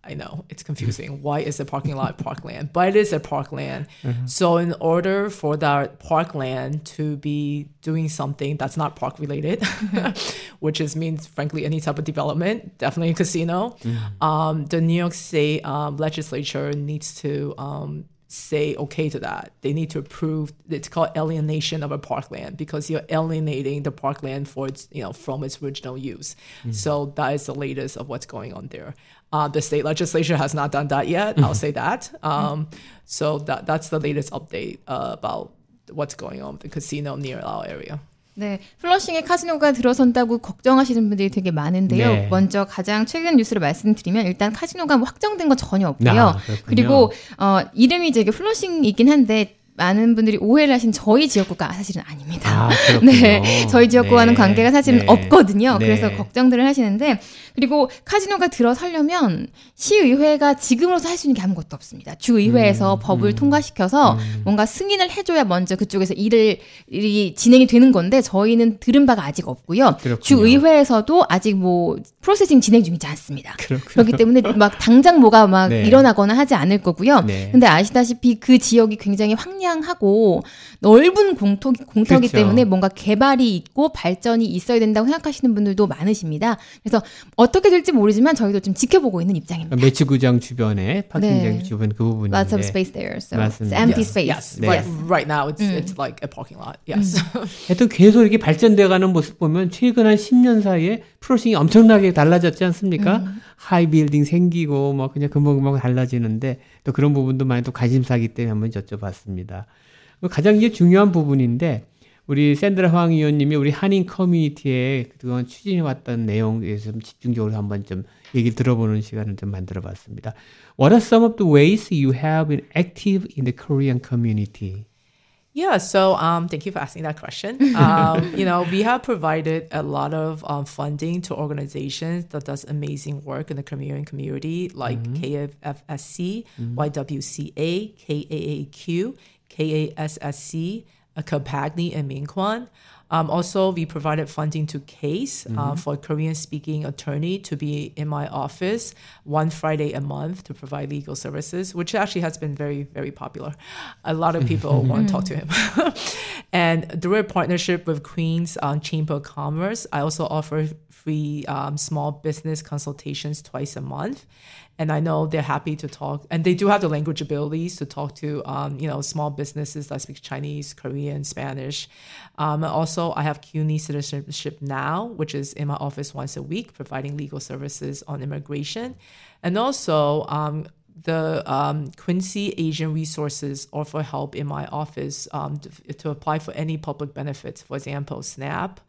I, know it's confusing. Why is the parking lot parkland? But it is a parkland. So in order for that parkland to be doing something that's not park related, which is means frankly any type of development, definitely a casino, um, the New York State um, legislature needs to um, say okay to that. They need to approve. It's called alienation of a parkland because you're alienating the parkland for its you know from its original use. So that is the latest of what's going on there. Uh, the state legislature has not done that yet. I'll say that. Um, so that that's the latest update uh, about what's going on with the casino near our area. 네, 플러싱에 카지노가 들어선다고 걱정하시는 분들이 되게 많은데요. 네. 먼저 가장 최근 뉴스를 말씀드리면 일단 카지노가 뭐 확정된 건 전혀 없고요. 아. 그리고 어, 이름이 이제 플러싱이긴 한데 많은 분들이 오해를 하신 저희 지역구가 사실은 아닙니다. 아. 네, 저희 지역구와는 네. 관계가 사실은 네. 없거든요. 네. 그래서 걱정들을 하시는데 그리고 카지노가 들어서려면 시의회가 지금으로서 할 수 있는 게 아무것도 없습니다. 주의회에서 음, 법을 음. 통과시켜서 음. 뭔가 승인을 해줘야 먼저 그쪽에서 일을 일이 진행이 되는 건데 저희는 들은 바가 아직 없고요. 그렇군요. 주의회에서도 아직 뭐 프로세싱 진행 중이지 않습니다. 그렇군요. 그렇기 때문에 막 당장 뭐가 막 네. 일어나거나 하지 않을 거고요. 네. 근데 아시다시피 그 지역이 굉장히 황량 하고 넓은 공터, 공터기 그렇죠. 때문에 뭔가 개발이 있고 발전이 있어야 된다고 생각하시는 분들도 많으십니다. 그래서 어떻게 될지 모르지만 저희도 좀 지켜보고 있는 입장입니다. 메츠구장 주변에 parking장 네. 주변 그 부분인데 Lots of space there, so 맞습니다. it's empty yes, space. Yes, 네. right, right now it's Mm. it's like a parking lot. Yes. 하여튼 계속 이렇게 발전돼가는 모습 보면 최근 한 10년 사이에 플러싱이 엄청나게 달라졌지 않습니까? 음. high building 생기고 뭐 그냥 금방금방 달라지는데 또 그런 부분도 많이 또 관심사기 때문에 한번 여쭤봤습니다. 가장 이제 중요한 부분인데 우리 샌드라 황 의원님이 우리 한인 커뮤니티에 그동안 추진해왔던 내용에 대해서 좀 집중적으로 한번 좀 얘기 들어보는 시간을 좀 만들어봤습니다. What are some of the ways you have been active in the Korean community? Yeah, so um, thank you for asking that question. Um, you know, we have provided a lot of um, funding to organizations that does amazing work in the Korean community, like KFFSC, YWCA, KAAQ, KASSC, uh, Kapagni, and Minkwon. Um, also, we provided funding to CASE uh, for a Korean speaking attorney to be in my office one Friday a month to provide legal services, which actually has been very, very popular. A lot of people want to talk to him. and through a partnership with Queen's um, Chamber of Commerce, I also offer free um, small business consultations twice a month. And I know they're happy to talk, and they do have the language abilities to talk to, um, you know, small businesses that speak Chinese, Korean, Spanish. Um, also, I have CUNY Citizenship Now, which is in my office once a week, providing legal services on immigration, and also um, the um, Quincy Asian Resources offer help in my office um, to, to apply for any public benefits. For example, SNAP,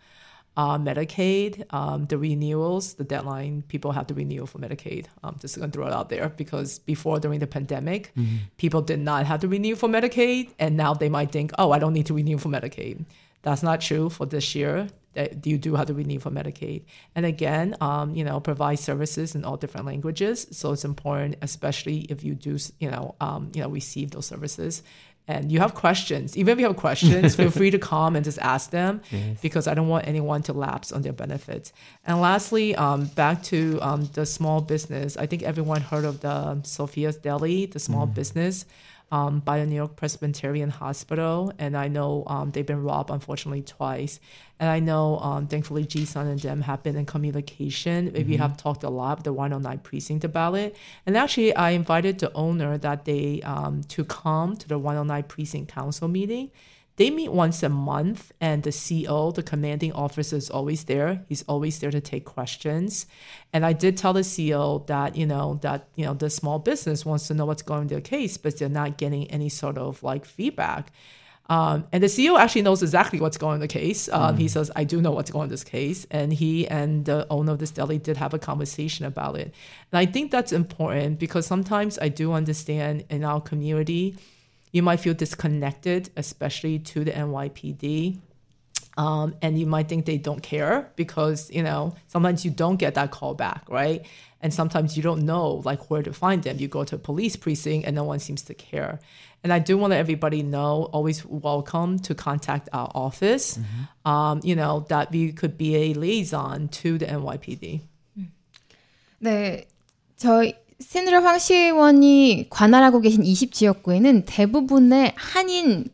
uh, Medicaid, um, the renewals, the deadline, people have to renew for Medicaid. Um, just going to throw it out there because before, during the pandemic, people did not have to renew for Medicaid. And now they might think, oh, I don't need to renew for Medicaid. That's not true for this year. That you do have to renew for Medicaid. And again, um, you know, provide services in all different languages. So it's important, especially if you do, you know, um, you know, receive those services and you have questions, even if you have questions, feel free to come and just ask them because I don't want anyone to lapse on their benefits. And lastly, um, back to um, the small business. I think everyone heard of the Sophia's Deli, the small business um, by the New York Presbyterian Hospital. And I know um, they've been robbed, unfortunately, twice. And I know, um, thankfully, Jisun and them have been in communication. We have talked a lot the 109 precinct about it. And actually, I invited the owner that day um, to come to the 109 precinct council meeting. They meet once a month, and the CO, the commanding officer, is always there. He's always there to take questions. And I did tell the CO that you know that you know the small business wants to know what's going on their case, but they're not getting any sort of like feedback. Um, and the CEO actually knows exactly what's going on in the case. Um, He says, I do know what's going on in this case. And he and the owner of this deli did have a conversation about it. And I think that's important because sometimes I do understand in our community, you might feel disconnected, especially to the NYPD. Um, and you might think they don't care because you know sometimes you don't get that call back right and sometimes you don't know like where to find them you go to a police precinct and no one seems to care and i do want to let everybody know always welcome to contact our office um, you know that we could be a liaison to the nypd 네, 저희 샌드라 황 시의원이 관할하고 계신 20지역구에는 대부분의 한인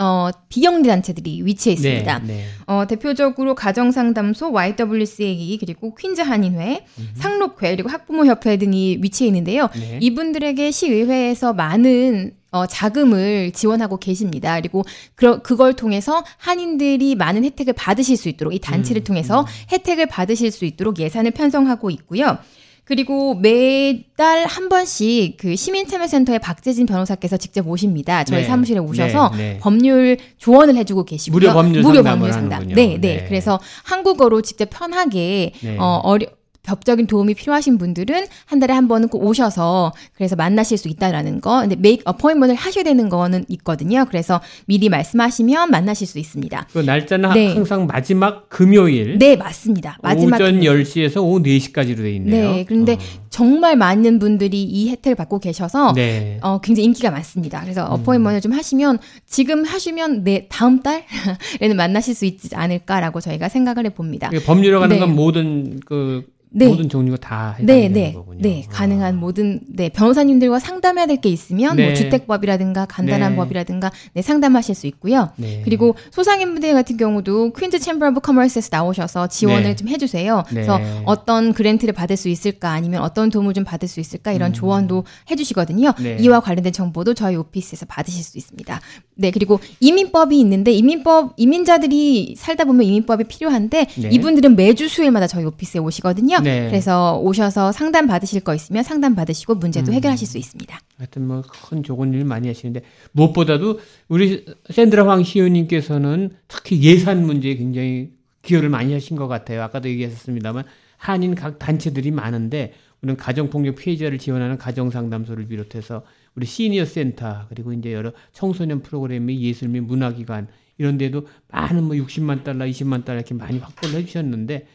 어, 비영리 단체들이 위치해 있습니다. 네, 네. 어, 대표적으로 가정상담소, YWCA 그리고 퀸즈 한인회, 상록회 그리고 학부모 협회 등이 위치해 있는데요. 네. 이분들에게 시의회에서 많은 어, 자금을 지원하고 계십니다. 그리고 그, 그걸 통해서 한인들이 많은 혜택을 받으실 수 있도록 이 단체를 통해서 혜택을 받으실 수 있도록 예산을 편성하고 있고요. 그리고 매달 한 번씩 그 시민참여센터의 박재진 변호사께서 직접 오십니다. 저희 네. 사무실에 오셔서 네, 네. 법률 조언을 해주고 계시고요. 무료 법률 무료 상담. 네, 네, 네. 그래서 한국어로 직접 편하게 네. 어, 어려 법적인 도움이 필요하신 분들은 한 달에 한 번은 꼭 오셔서 그래서 만나실 수 있다라는 거. 근데 make appointment을 하셔야 되는 거는 있거든요. 그래서 미리 말씀하시면 만나실 수 있습니다. 그 날짜는 네. 항상 마지막 금요일 네, 맞습니다. 마지막 오전 금요일. 10시에서 오후 4시까지로 돼 있네요. 네, 그런데 어. 정말 많은 분들이 이 혜택을 받고 계셔서 네. 어, 굉장히 인기가 많습니다. 그래서 appointment를 좀 하시면 지금 하시면 네 다음 달에는 만나실 수 있지 않을까라고 저희가 생각을 해 봅니다. 이게 법률에 관한 네. 건 모든 그 네. 모든 종류가 다 해당이 네, 되는 네, 거군요. 네, 어. 가능한 모든 네 변호사님들과 상담해야 될 게 있으면 네. 뭐 주택법이라든가 간단한 네. 법이라든가 네 상담하실 수 있고요. 네. 그리고 소상인분들 같은 경우도 Queens Chamber of Commerce에서 나오셔서 지원을 네. 좀 해주세요. 네. 그래서 어떤 grant를 받을 수 있을까 아니면 어떤 도움을 좀 받을 수 있을까 이런 조언도 해주시거든요. 음. 네. 이와 관련된 정보도 저희 오피스에서 받으실 수 있습니다. 네 그리고 이민법이 있는데 이민법 이민자들이 살다 보면 이민법이 필요한데 네. 이분들은 매주 수요일마다 저희 오피스에 오시거든요. 네. 그래서 오셔서 상담 받으실 거 있으면 상담 받으시고 음. 문제도 해결하실 수 있습니다. 하여튼 뭐 큰 좋은 일 많이 하시는데 무엇보다도 우리 샌드라 황 시의원님께서는 특히 예산 문제에 굉장히 기여를 많이 하신 것 같아요. 아까도 얘기하셨습니다만 한인 각 단체들이 많은데 우리는 가정폭력 피해자를 지원하는 가정상담소를 비롯해서 우리 시니어 센터 그리고 이제 여러 청소년 프로그램이 예술 및 문화기관 이런 데도 많은 뭐 60만 달러, 20만 달러 이렇게 많이 확보를 해주셨는데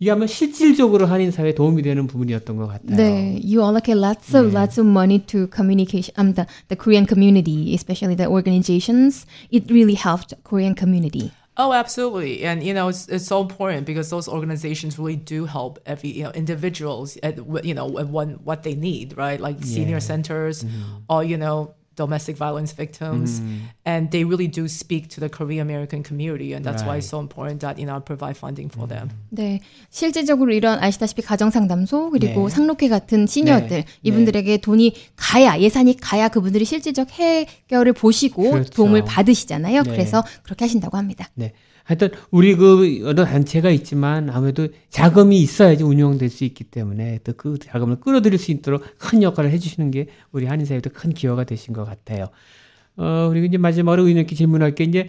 이게 아마 실질적으로 한인 사회에 도움이 되는 부분이었던 것 같아요. 네, you allocate lots of 네. lots of money to communication. Um, the the Korean community, especially the organizations. It really helped Korean community. Oh, absolutely, and you know it's, it's so important because those organizations really do help every you know individuals at you know at one what they need, right? Like senior centers, or you know domestic violence victims, and they really do speak to the Korean American community, and that's why it's so important that you know provide funding for them. 네, 실질적으로 이런 아시다시피 가정 상담소 그리고 네. 상록회 같은 시니어들 네. 이분들에게 돈이 가야 예산이 가야 그분들이 실질적 해결을 보시고 그렇죠. 도움을 받으시잖아요. 네. 그래서 그렇게 하신다고 합니다. 네. 하여튼 우리 그 여러 단체가 있지만 아무래도 자금이 있어야지 운영될 수 있기 때문에 또 그 자금을 끌어들일 수 있도록 큰 역할을 해주시는 게 우리 한인사회도 큰 기여가 되신 것 같아요. 어 그리고 이제 마지막으로 의원님께 질문할 게 이제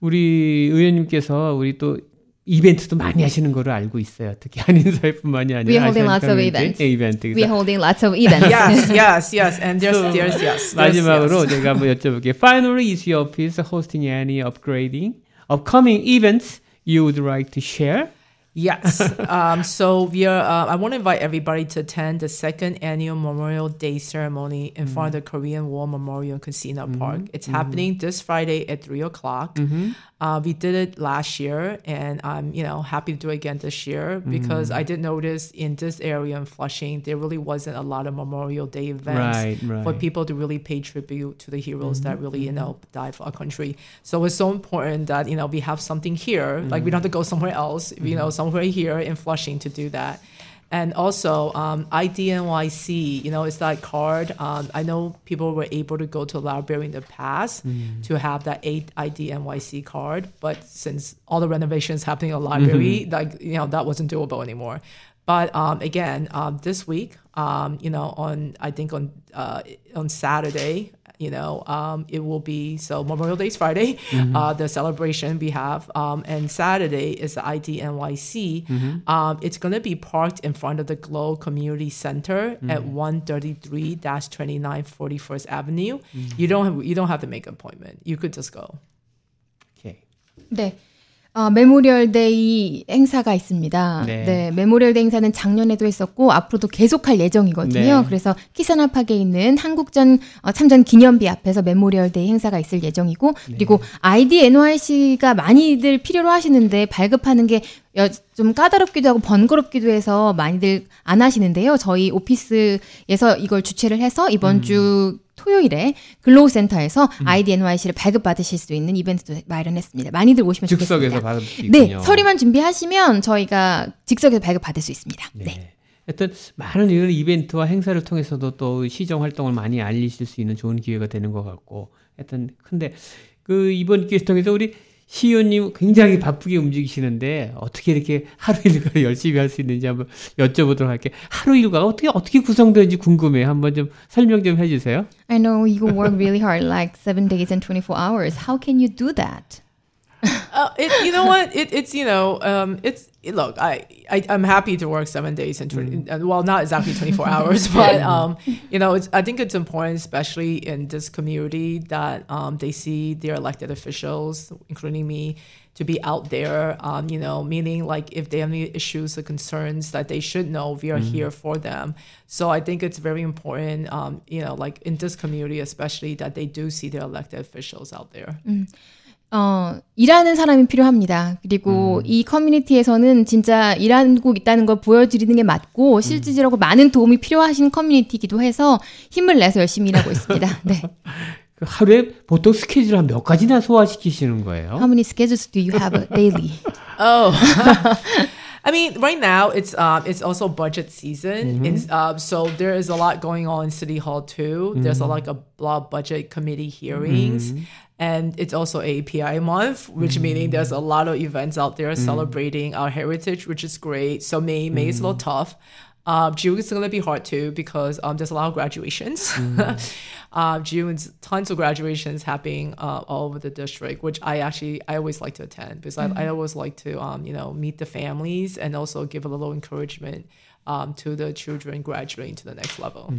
우리 의원님께서 우리 또 이벤트도 많이 하시는 거로 알고 있어요. 특히 한인사회뿐만이 아니라 We are holding lots of events. 이벤트. We are holding lots of events. yes, yes, yes, and there's there's yes. there's 마지막으로 yes. 제가 한번 여쭤볼게요. Finally, is your office hosting any upgrading, upcoming events you would like to share? Yes. um, so we are. Uh, I want to invite everybody to attend the second annual Memorial Day ceremony in front of the Korean War Memorial Casino Park. It's happening this Friday at three o'clock. Uh, we did it last year, and I'm you know happy to do it again this year mm. because I did notice in this area in Flushing there really wasn't a lot of Memorial Day events Right, for people to really pay tribute to the heroes that mm-hmm, really you mm-hmm. know died for our country. So it's so important that you know we have something here. Like we don't have to go somewhere else. You mm-hmm. know, somewhere here in Flushing to do that. And also, um, IDNYC, you know, it's that card. Um, I know people were able to go to a library in the past to have that IDNYC card, but since all the renovations happening in the library, like you know, that wasn't doable anymore. But um, again, um, this week, um, you know, on I think on uh, on Saturday, you know, um, it will be so Memorial Day is Friday, mm-hmm. uh, the celebration we have, um, and Saturday is the idnyc Mm-hmm. Um, it's going to be parked in front of the Glow Community Center mm. mm-hmm. at 133 29 41st Avenue. You don't have, you don't have to make an appointment. You could just go. Okay. 어, 메모리얼 데이 행사가 있습니다. 네. 네. 메모리얼 데이 행사는 작년에도 했었고 앞으로도 계속할 예정이거든요. 네. 그래서 키사나팍에 있는 한국전 어, 참전 기념비 앞에서 메모리얼 데이 행사가 있을 예정이고 네. 그리고 아이디 NYC가 많이들 필요로 하시는데 발급하는 게 좀 까다롭기도 하고 번거롭기도 해서 많이들 안 하시는데요. 저희 오피스에서 이걸 주최를 해서 음. 이번 주 토요일에 Glow Center에서 ID NYC를 발급받으실 수 있는 이벤트도 마련했습니다. 많이들 오시면 즉석에서 좋겠습니다. 받을 수 있군요. 네, 서류만 준비하시면 저희가 즉석에서 발급받을 수 있습니다. 네. 네. 하여튼 많은 이런 이벤트와 행사를 통해서도 또 시정 활동을 많이 알리실 수 있는 좋은 기회가 되는 것 같고 하여튼 근데 그 이번 기회 통해서 우리 시의원님 굉장히 바쁘게 움직이시는데 어떻게 이렇게 하루 일과를 열심히 할 수 있는지 한번 여쭤보도록 할게요. 하루 일과가 어떻게 어떻게 구성되는지 궁금해요. 한번 좀 설명 좀 해주세요. I know you work really hard, like seven days and 24 hours. How can you do that? Uh, it, you know what? It, it's you know, um, it's look, I, I I'm happy to work seven days and 20, uh, well, not exactly 24 hours, but um, you know, it's I think it's important, especially in this community, that um, they see their elected officials, including me, to be out there. Um, you know, meaning like if they have any issues or concerns, that they should know we are here for them. So I think it's very important, um, you know, like in this community, especially that they do see their elected officials out there. 어, 일하는 사람이 필요합니다. 그리고 이 커뮤니티에서는 진짜 일하고 있다는 걸 보여드리는 게 맞고 실질적으로 많은 도움이 필요하신 커뮤니티이기도 해서 힘을 내서 열심히 일하고 있습니다. 네. 그 하루에 보통 스케줄 한 몇 가지나 소화시키시는 거예요? How many schedules do you have daily? Oh. I mean, right now it's um it's also budget season, it's, um, so there is a lot going on in City Hall too. There's a, like a lot of budget committee hearings, and it's also API month, which meaning there's a lot of events out there celebrating our heritage, which is great. So May May is a little tough. Um, June is going to be hard too because um, there's a lot of graduations. uh, June's tons of graduations happening uh, all over the district, which I actually I always like to attend because I, I always like to um, you know meet the families and also give a little encouragement um, to the children graduating to the next level.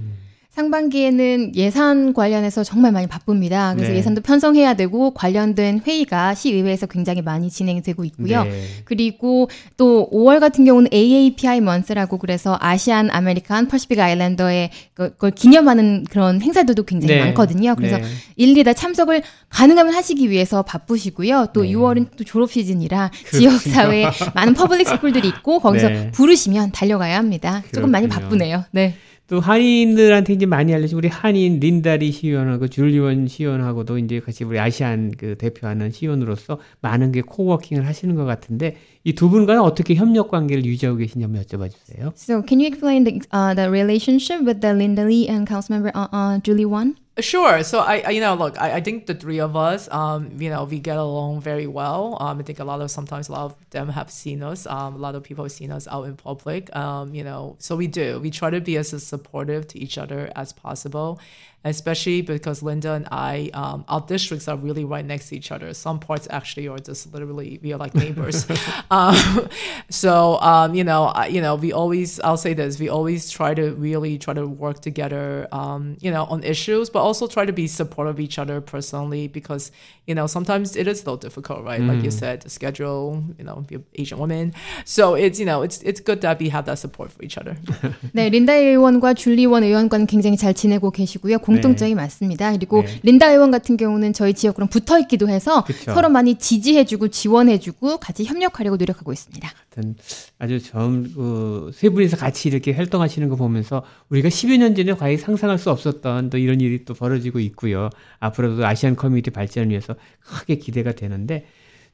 상반기에는 예산 관련해서 정말 많이 바쁩니다. 그래서 네. 예산도 편성해야 되고 관련된 회의가 시의회에서 굉장히 많이 진행되고 있고요. 네. 그리고 또 5월 같은 경우는 AAPI Month라고 그래서 Asian American Pacific Islander의 그- 그걸 기념하는 그런 행사들도 굉장히 네. 많거든요. 그래서 네. 일일이 다 참석을 가능하면 하시기 위해서 바쁘시고요. 또 네. 6월은 또 졸업 시즌이라 지역 사회에 많은 public school들이 있고 거기서 네. 부르시면 달려가야 합니다. 조금 많이 그렇군요. 바쁘네요. 네. 또 한인들한테 이제 많이 알려진 우리 한인 린다 리 시의원하고 줄리 원 시의원하고도 이제 같이 우리 Asian 그 대표하는 시의원으로서 많은 게 co-working을 하시는 것 같은데 이 두 분과는 어떻게 협력 관계를 유지하고 계신지 한번 여쭤봐 주세요. So, can you explain the uh, the relationship with the Linda Lee and Councilmember uh, uh, Julie Wan? Sure. So I, I you know, look, I, I think the three of us, um, you know, we get along very well. Um, I think a lot of sometimes a lot of them have seen us. Um, a lot of people have seen us out in public. Um, you know, so we do. We try to be as supportive to each other as possible, especially because Linda and I, um, our districts are really right next to each other. Some parts actually are just literally we are like neighbors. um, so um, you know, I, you know, we always I'll say this: we always try to really try to work together, um, you know, on issues, but also try to be supportive of each other personally because you know sometimes it is a little difficult, right? Like you said, the schedule, you know, be an Asian woman, so it's you know it's it's good that we have that support for each other. 네, 린다 의원과 줄리 원 의원과는 굉장히 잘 지내고 계시고요. 공통점이 많습니다. 그리고 네. 린다 의원 같은 경우는 저희 지역으로 붙어 있기도 해서 그쵸. 서로 많이 지지해주고 지원해주고 같이 협력하려고 노력하고 있습니다. 하여튼 아주 처음 그, 세 분이서 같이 이렇게 활동하시는 거 보면서 우리가 10여 년 전에 과연 상상할 수 없었던 또 이런 일이 또 벌어지고 있고요. 앞으로도 아시안 커뮤니티 발전을 위해서 크게 기대가 되는데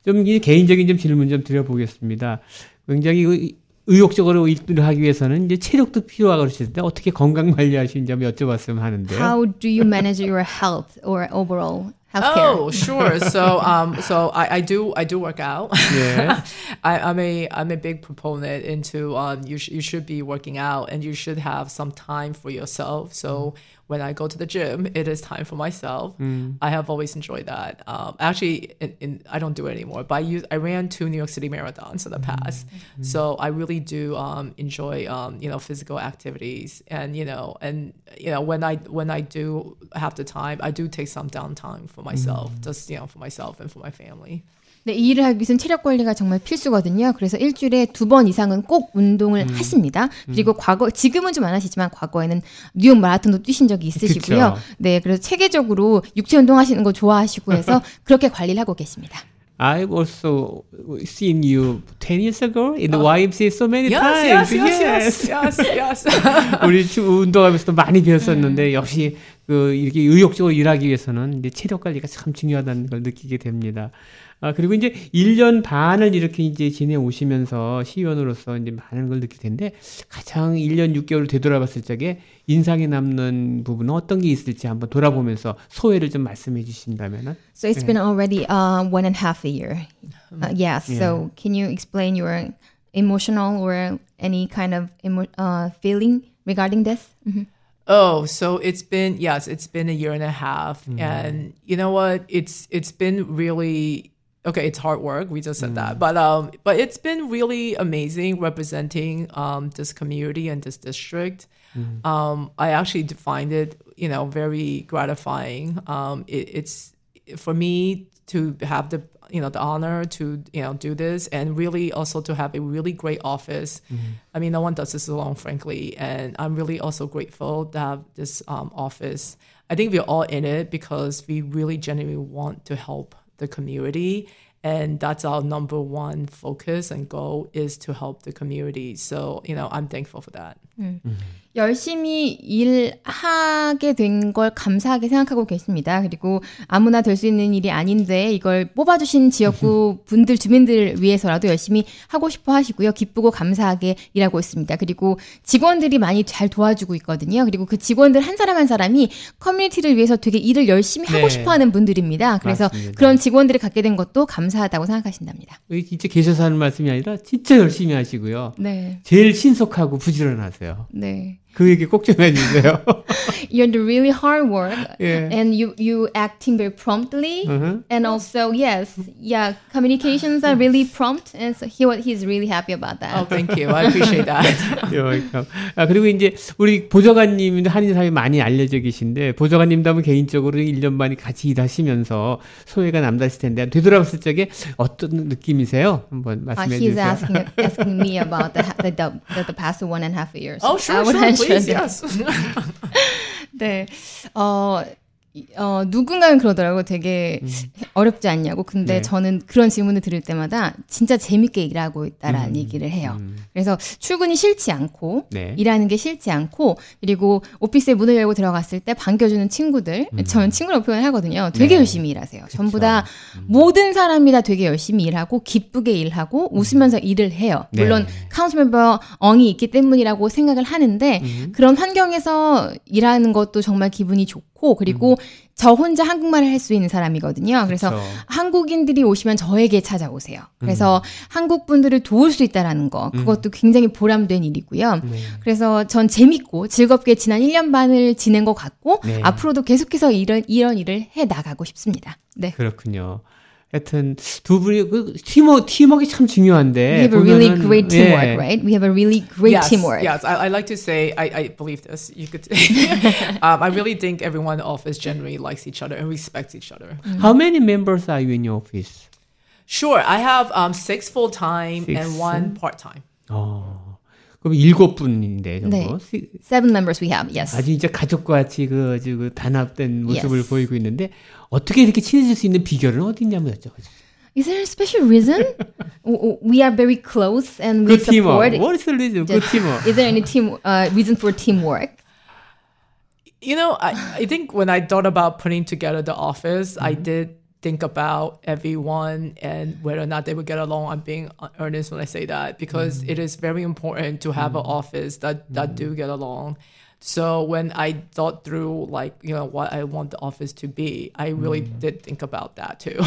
좀이 개인적인 좀 질문 좀 드려보겠습니다. 굉장히 의- 의욕적으로 일을 하기 위해서는 이제 체력도 필요하고 때 어떻게 건강 관리하시는지 한번 여쭤봤으면 하는데요. How do you manage your health or overall healthcare? Oh, sure. So, um, so I, I do, I do work out. Yeah. I, I'm a, I'm a big proponent into, um, you, sh- you should be working out and you should have some time for yourself. So when I go to the gym, it is time for myself. I have always enjoyed that. Um, actually, in, in, I don't do it anymore, but I use, I ran two New York City marathons in the past. So I really do, um, enjoy, um, you know, physical activities and, you know, and, you know, when I, when I do have the time, I do take some downtime for myself, just, you know, for myself and for my family. 네, 이 일을 하기 위해서는 체력 관리가 정말 필수거든요. 그래서 일주일에 두 번 이상은 꼭 운동을 하십니다. 그리고 과거 지금은 좀 안 하시지만 과거에는 뉴욕 마라톤도 뛰신 적이 있으시고요. 그쵸. 네, 그래서 체계적으로 육체 운동하시는 거 좋아하시고 해서 그렇게 관리를 하고 계십니다. I've also seen you 10 years ago in the YMCA so many times. yes, yes, yes, yes, yes. 우리 주- 운동하면서도 많이 배웠었는데 역시 그 이렇게 의욕적으로 일하기 위해서는 이제 체력 관리가 참 중요하다는 걸 느끼게 됩니다. 아 그리고 이제 1년 반을 이렇게 이제 지내 오시면서 시의원으로서 이제 많은 걸 느낄 텐데 가장 1년 6개월을 되돌아봤을 적에 인상에 남는 부분은 어떤 게 있을지 한번 돌아보면서 소회를 좀 말씀해 주신다면은 So it's been already uh, one and a half a year. Uh, yes. So can you explain your emotional or any kind of emo- uh, feeling regarding this? Mhm. Oh, so it's been yes, it's been a year and a half, and you know what? It's it's been really okay, it's hard work. We just said that, but um, but it's been really amazing representing um this community and this district. Um, I actually find it, you know, very gratifying. Um, it, it's for me to have the you know the honor to you know do this and really also to have a really great office. Mm-hmm. I mean no one does this alone frankly and i'm really also grateful to have this um, office. I think we're all in it because we really genuinely want to help the community and that's our number one focus and goal is to help the community. So you know i'm thankful for that mm. mm-hmm. 열심히 일하게 된 걸 감사하게 생각하고 계십니다. 그리고 아무나 될 수 있는 일이 아닌데 이걸 뽑아주신 지역구 분들, 주민들을 위해서라도 열심히 하고 싶어 하시고요. 기쁘고 감사하게 일하고 있습니다. 그리고 직원들이 많이 잘 도와주고 있거든요. 그리고 그 직원들 한 사람 한 사람이 커뮤니티를 위해서 되게 일을 열심히 하고 네. 싶어 하는 분들입니다. 그래서 맞습니다. 그런 직원들을 갖게 된 것도 감사하다고 생각하신답니다. 진짜 계셔서 하는 말씀이 아니라 진짜 열심히 하시고요. 네. 제일 신속하고 부지런하세요. 네. 그 얘기 꼭좀 해주세요. You're the really hard work 예. and you you acting very promptly Uh-huh. and also yes yeah communications are really prompt and so he he's really happy about that oh thank you i appreciate that welcome. 아, 그리고 이제 우리 보좌관님도 한인 사회 많이 알려져 계신데 보좌관님도 하면 개인적으로 1년 반이 같이 일하시면서 소외가 남다르실 텐데 되돌아봤을 적에 어떤 느낌이세요? 한번 uh, 말씀해 he's 주세요. asking asking me about the, the, the, the, past one and a half years oh sure sure please yes 네. 어, 이- 어, 누군가는 그러더라고요. 되게 음. 어렵지 않냐고. 근데 네. 저는 그런 질문을 들을 때마다 진짜 재밌게 일하고 있다라는 음. 얘기를 해요. 그래서 출근이 싫지 않고, 네. 일하는 게 싫지 않고, 그리고 오피스에 문을 열고 들어갔을 때 반겨주는 친구들, 저는 친구라고 표현을 하거든요. 되게 음. 네. 열심히 일하세요. 전부 다 모든 사람이 다 되게 열심히 일하고, 기쁘게 일하고, 웃으면서 일을 해요. 네. 물론 Council Member 황이 있기 때문이라고 생각을 하는데 음. 그런 환경에서 일하는 것도 정말 기분이 좋고 그리고 저 혼자 한국말을 할 수 있는 사람이거든요. 그래서 그쵸. 한국인들이 오시면 저에게 찾아오세요. 그래서 음. 한국 분들을 도울 수 있다라는 거 그것도 굉장히 보람된 일이고요. 네. 그래서 전 재밌고 즐겁게 지난 1년 반을 지낸 것 같고 네. 앞으로도 계속해서 이런 이런 일을 해 나가고 싶습니다. 네. 그렇군요. 하여튼 두 분이 그 팀워 팀워크가 참 중요한데 We have a really 보면은, great teamwork, 예. right? We have a really great yes, teamwork. Yes, I, I like to say I, I believe this. You could. um, I really think everyone in the office generally likes each other and respects each other. How many members are you in your office? Sure, I have um, six full time Six, and one part time. 어. 그럼 일곱 분인데 정도. 네. 시- Seven members we have. Yes. 아주 이제 가족과 같이 그 아주 그 단합된 모습을 Yes. 보이고 있는데 어떻게 이렇게 친해질 수 있는 비결은 어디 있냐면 여쭤보죠. Is there a special reason? We are very close and we Good teamwork. support. What is the reason? Good Just- teamwork. Is there any team uh, reason for teamwork? You know, I, I think when I thought about putting together the office, I did think about everyone and whether or not they would get along. I'm being earnest when I say that because it is very important to have an office that that do get along. So when I thought through like you know what I want the office to be, I really did think about that too.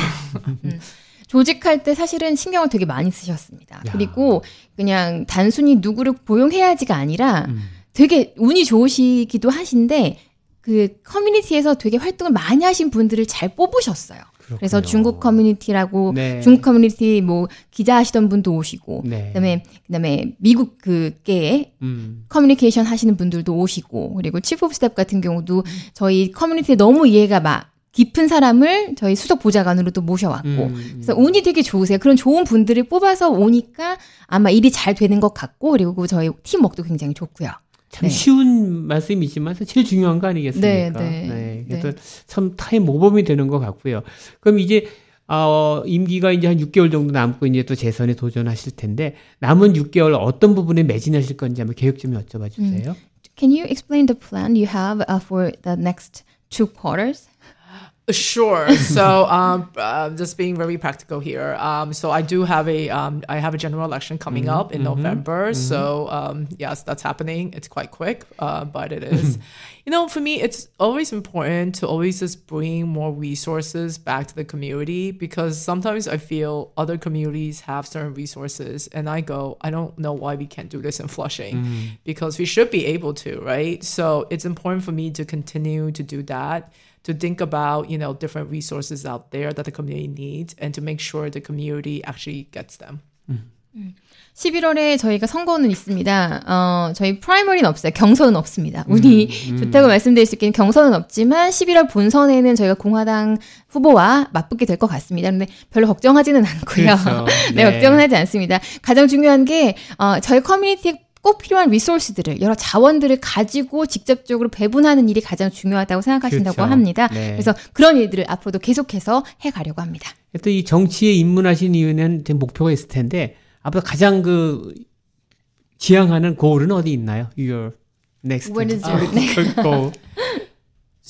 조직할 때 사실은 신경을 되게 많이 쓰셨습니다. 그리고 그냥 단순히 누구를 고용해야지가 아니라 음. 되게 운이 좋으시기도 하신데 그 커뮤니티에서 되게 활동을 많이 하신 분들을 잘 뽑으셨어요. 그래서 그렇군요. 중국 커뮤니티라고 네. 중국 커뮤니티 뭐 기자 하시던 분도 오시고 네. 그다음에 그다음에 미국 그계에 음. 커뮤니케이션 하시는 분들도 오시고 그리고 chief of staff 같은 경우도 저희 커뮤니티에 너무 이해가 막 깊은 사람을 저희 수석 보좌관으로도 모셔왔고 음. 그래서 운이 되게 좋으세요. 그런 좋은 분들을 뽑아서 오니까 아마 일이 잘 되는 것 같고 그리고 저희 팀워크도 굉장히 좋고요. 참 네. 쉬운 말씀이지만 제일 중요한 거 아니겠습니까? 네, 네, 그래서 네. 참 타임 모범이 되는 것 같고요. 그럼 이제 어, 임기가 이제 한 6개월 정도 남고 이제 또 재선에 도전하실 텐데 남은 6개월 어떤 부분에 매진하실 건지 한번 계획 좀 여쭤봐 주세요. Can you explain the plan you have uh, for the next two quarters? Sure. So, um, uh, just being very practical here. Um, so I do have a, um, I have a general election coming up in November. So, um, yes, that's happening. It's quite quick, uh, but it is. you know, for me, it's always important to always just bring more resources back to the community because sometimes I feel other communities have certain resources, and I go, I don't know why we can't do this in Flushing because we should be able to, right? So it's important for me to continue to do that to think about you know different resources out there that the community needs and to make sure the community actually gets them. 11월에 저희가 선거는 있습니다. 어, 저희 프라이머리는 없어요. 경선은 없습니다. 운이 좋다고 말씀드릴 수 있기는 경선은 없지만 11월 본선에는 저희가 공화당 후보와 맞붙게 될 것 같습니다. 그런데 별로 걱정하지는 않고요. 그렇죠. 네, 네. 걱정은 하지 않습니다. 가장 중요한 게 어, 저희 커뮤니티에 꼭 필요한 리소스들을 여러 자원들을 가지고 직접적으로 배분하는 일이 가장 중요하다고 생각하신다고 그렇죠. 합니다. 네. 그래서 그런 일들을 앞으로도 계속해서 해 가려고 합니다. 또 이 정치에 입문하신 이유는 된 목표가 있을 텐데 앞으로 가장 그 지향하는 고울은 어디 있나요? Your next What is your goal?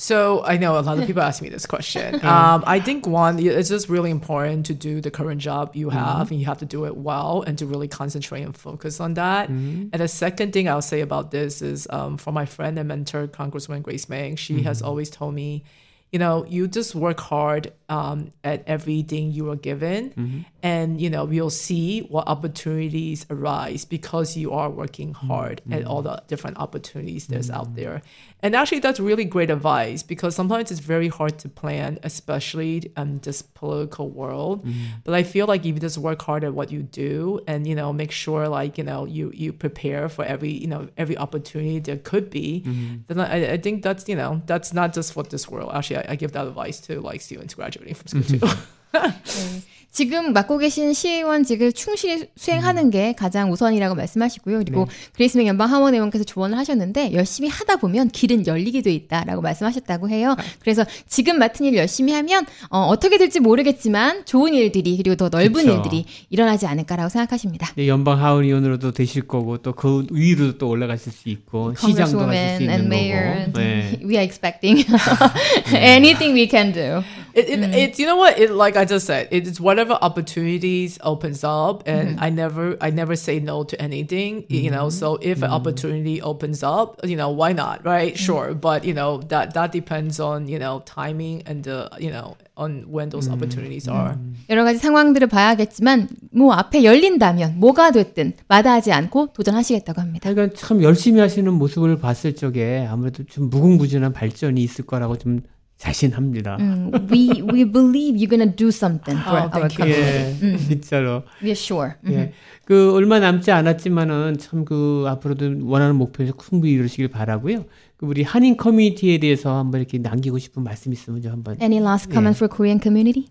So I know a lot of people ask me this question. Um, I think one, it's just really important to do the current job you have, and you have to do it well, and to really concentrate and focus on that. And the second thing I'll say about this is, um, for my friend and mentor, Congresswoman Grace Meng, she has always told me, you know, you just work hard um, at everything you are given, and you know you'll see what opportunities arise because you are working hard at all the different opportunities there's out there. And actually, that's really great advice because sometimes it's very hard to plan, especially in this political world. Mm-hmm. But I feel like if you just work hard at what you do, and you know, make sure like you know you you prepare for every you know every opportunity there could be, mm-hmm. then I, I think that's you know that's not just for this world. Actually, I, I give that advice to like students graduating from school too. 지금 맡고 계신 시의원직을 충실히 수행하는 게 가장 우선이라고 말씀하시고요. 그리고 그레이스맹 연방 하원 의원께서 조언을 하셨는데 열심히 하다 보면 길은 열리게 돼 있다라고 말씀하셨다고 해요. 그래서 지금 맡은 일 열심히 하면 어, 떻게 될지 모르겠지만 좋은 일들이 그리고 더 넓은 그쵸. 일들이 일어나지 않을까라고 생각하십니다. 네, 연방 하원 의원으로도 되실 거고 또 그 위로 또 올라가실 수 있고 시장도 가실 수 있는 거고. 네. we are expecting anything we can do. It, it, It's you know what it like I just said it's whatever opportunities opens up and I never I never say no to anything you know so if an opportunity opens up you know why not right sure but you know that that depends on you know timing and the you know on when those opportunities are 여러 가지 상황들을 봐야겠지만 뭐 앞에 열린다면 뭐가 됐든 마다하지 않고 도전하시겠다고 합니다. 하여간 참 열심히 하시는 모습을 봤을 적에 아무래도 좀 무궁무진한 발전이 있을 거라고 좀 자신합니다. 음, we we believe you're gonna do something for Oh, our thank you. country. 예, 진짜로. We are sure. 예. 그 얼마 남지 않았지만은 참 그 앞으로도 원하는 목표에서 충분히 이루시길 바라고요. 그 우리 한인 커뮤니티에 대해서 한번 이렇게 남기고 싶은 말씀 있으면 좀 한번. Any last comment for Korean community?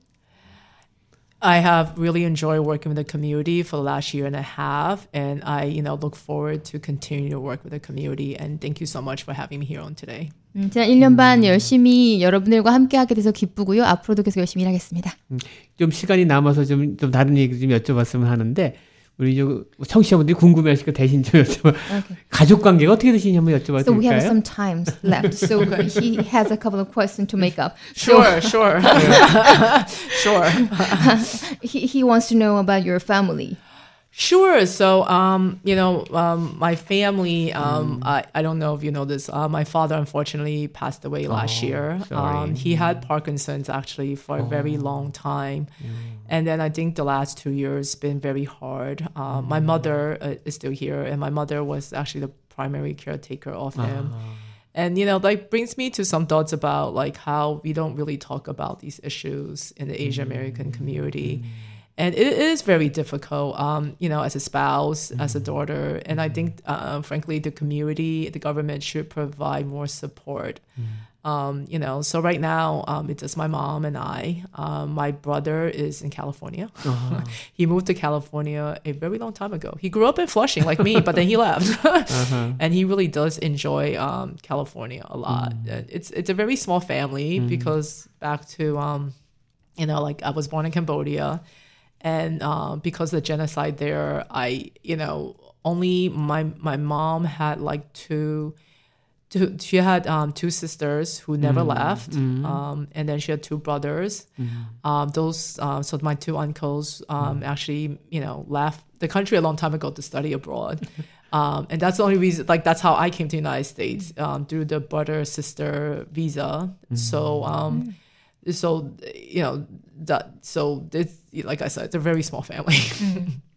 I have really enjoyed working with the community for the last year and a half, and I, you know, look forward to continue to work with the community. And thank you so much for having me here on today. 음, 지난 1년 반 열심히 여러분들과 함께 하게 돼서 기쁘고요. 앞으로도 계속 열심히 일하겠습니다. 좀 시간이 남아서 좀, 좀 다른 얘기 좀 여쭤봤으면 하는데 우리 저 청취자분들이 궁금해하실 거 대신 좀 여쭤봐. 가족 관계가 어떻게 되시는지 한번 여쭤봐도 So we have 될까요? some time left. So he has a couple of questions to make up. Sure, sure, sure. He he wants to know about your family. Sure. So, um, you know, um, my family, um, I, I don't know if you know this. Uh, my father unfortunately passed away last Oh, year. Um, he had Parkinson's actually for a very long time. And then I think the last two years been very hard. Um, My mother uh, is still here, and my mother was actually the primary caretaker of him. And you know, like brings me to some thoughts about like how we don't really talk about these issues in the Asian American community. And it is very difficult, um, you know, as a spouse, as a daughter. And I think, uh, frankly, the community, the government should provide more support. Um, you know, so right now, um, it's just my mom and I. Um, my brother is in California. he moved to California a very long time ago. He grew up in Flushing like me, but then he left. And he really does enjoy um, California a lot. And It's it's a very small family because back to um, you know, like I was born in Cambodia, and uh, because of the genocide there, I you know only my my mom had like two. Two, she had um, two sisters who never left, um, and then she had two brothers. Um, those, uh, so my two uncles um, actually, you know, left the country a long time ago to study abroad. Um, and that's the only reason, like, that's how I came to the United States um, through the brother sister visa. So, um, so you know that. So it's like I said, it's a very small family. Mm-hmm.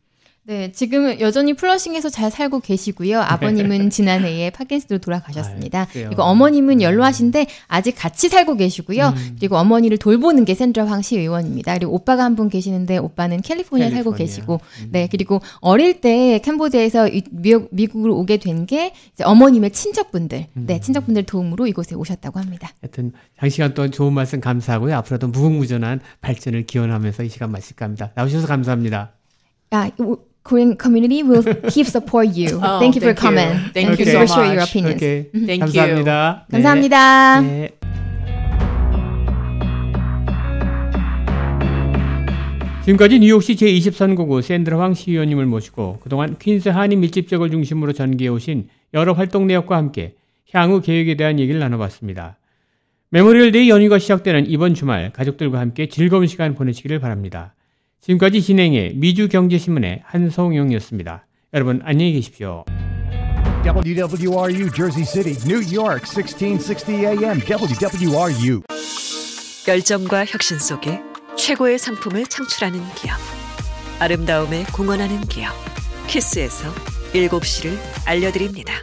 네, 지금 여전히 플러싱에서 잘 살고 계시고요. 아버님은 지난해에 파킨슨으로 돌아가셨습니다. 아? 그리고 어머님은 연로하신데 아직 같이 살고 계시고요. 음. 그리고 어머니를 돌보는 게 샌드라 황시 의원입니다. 그리고 오빠가 한 분 계시는데 오빠는 캘리포니아 살고 캘리포니아. 계시고, 음. 네, 그리고 어릴 때 캄보디아에서 이- 미국, 미국 으로 오게 된 게 어머님의 친척분들, 음. 네, 친척분들 도움으로 이곳에 오셨다고 합니다. 하여튼 장시간 동안 좋은 말씀 감사하고요. 앞으로도 무궁무진한 발전을 기원하면서 이 시간 마칠까 합니다. 나오셔서 감사합니다. Uh, w- Korean community will keep support you. Oh, thank you for thank you. coming. Thank and you for so share your much. opinions. 오케이. Thank 감사합니다. 네. 감사합니다. 네. 지금까지 뉴욕시 제20선거구 샌드라 황 시의원님을 모시고 그동안 퀸스 한인 밀집 지역을 중심으로 전개해 오신 여러 활동 내역과 함께 향후 계획에 대한 얘기를 나눠봤습니다. Memorial Day 연휴가 시작되는 이번 주말 가족들과 함께 즐거운 시간 보내시기를 바랍니다. 지금까지 진행에 미주경제신문의 한성용이었습니다. 여러분 안녕히 계십시오. WWRU Jersey City, New York, 1660 AM. WWRU. 열정과 혁신 속에 최고의 상품을 창출하는 기업. 아름다움에 공헌하는 기업. 키스에서 7시를 알려드립니다.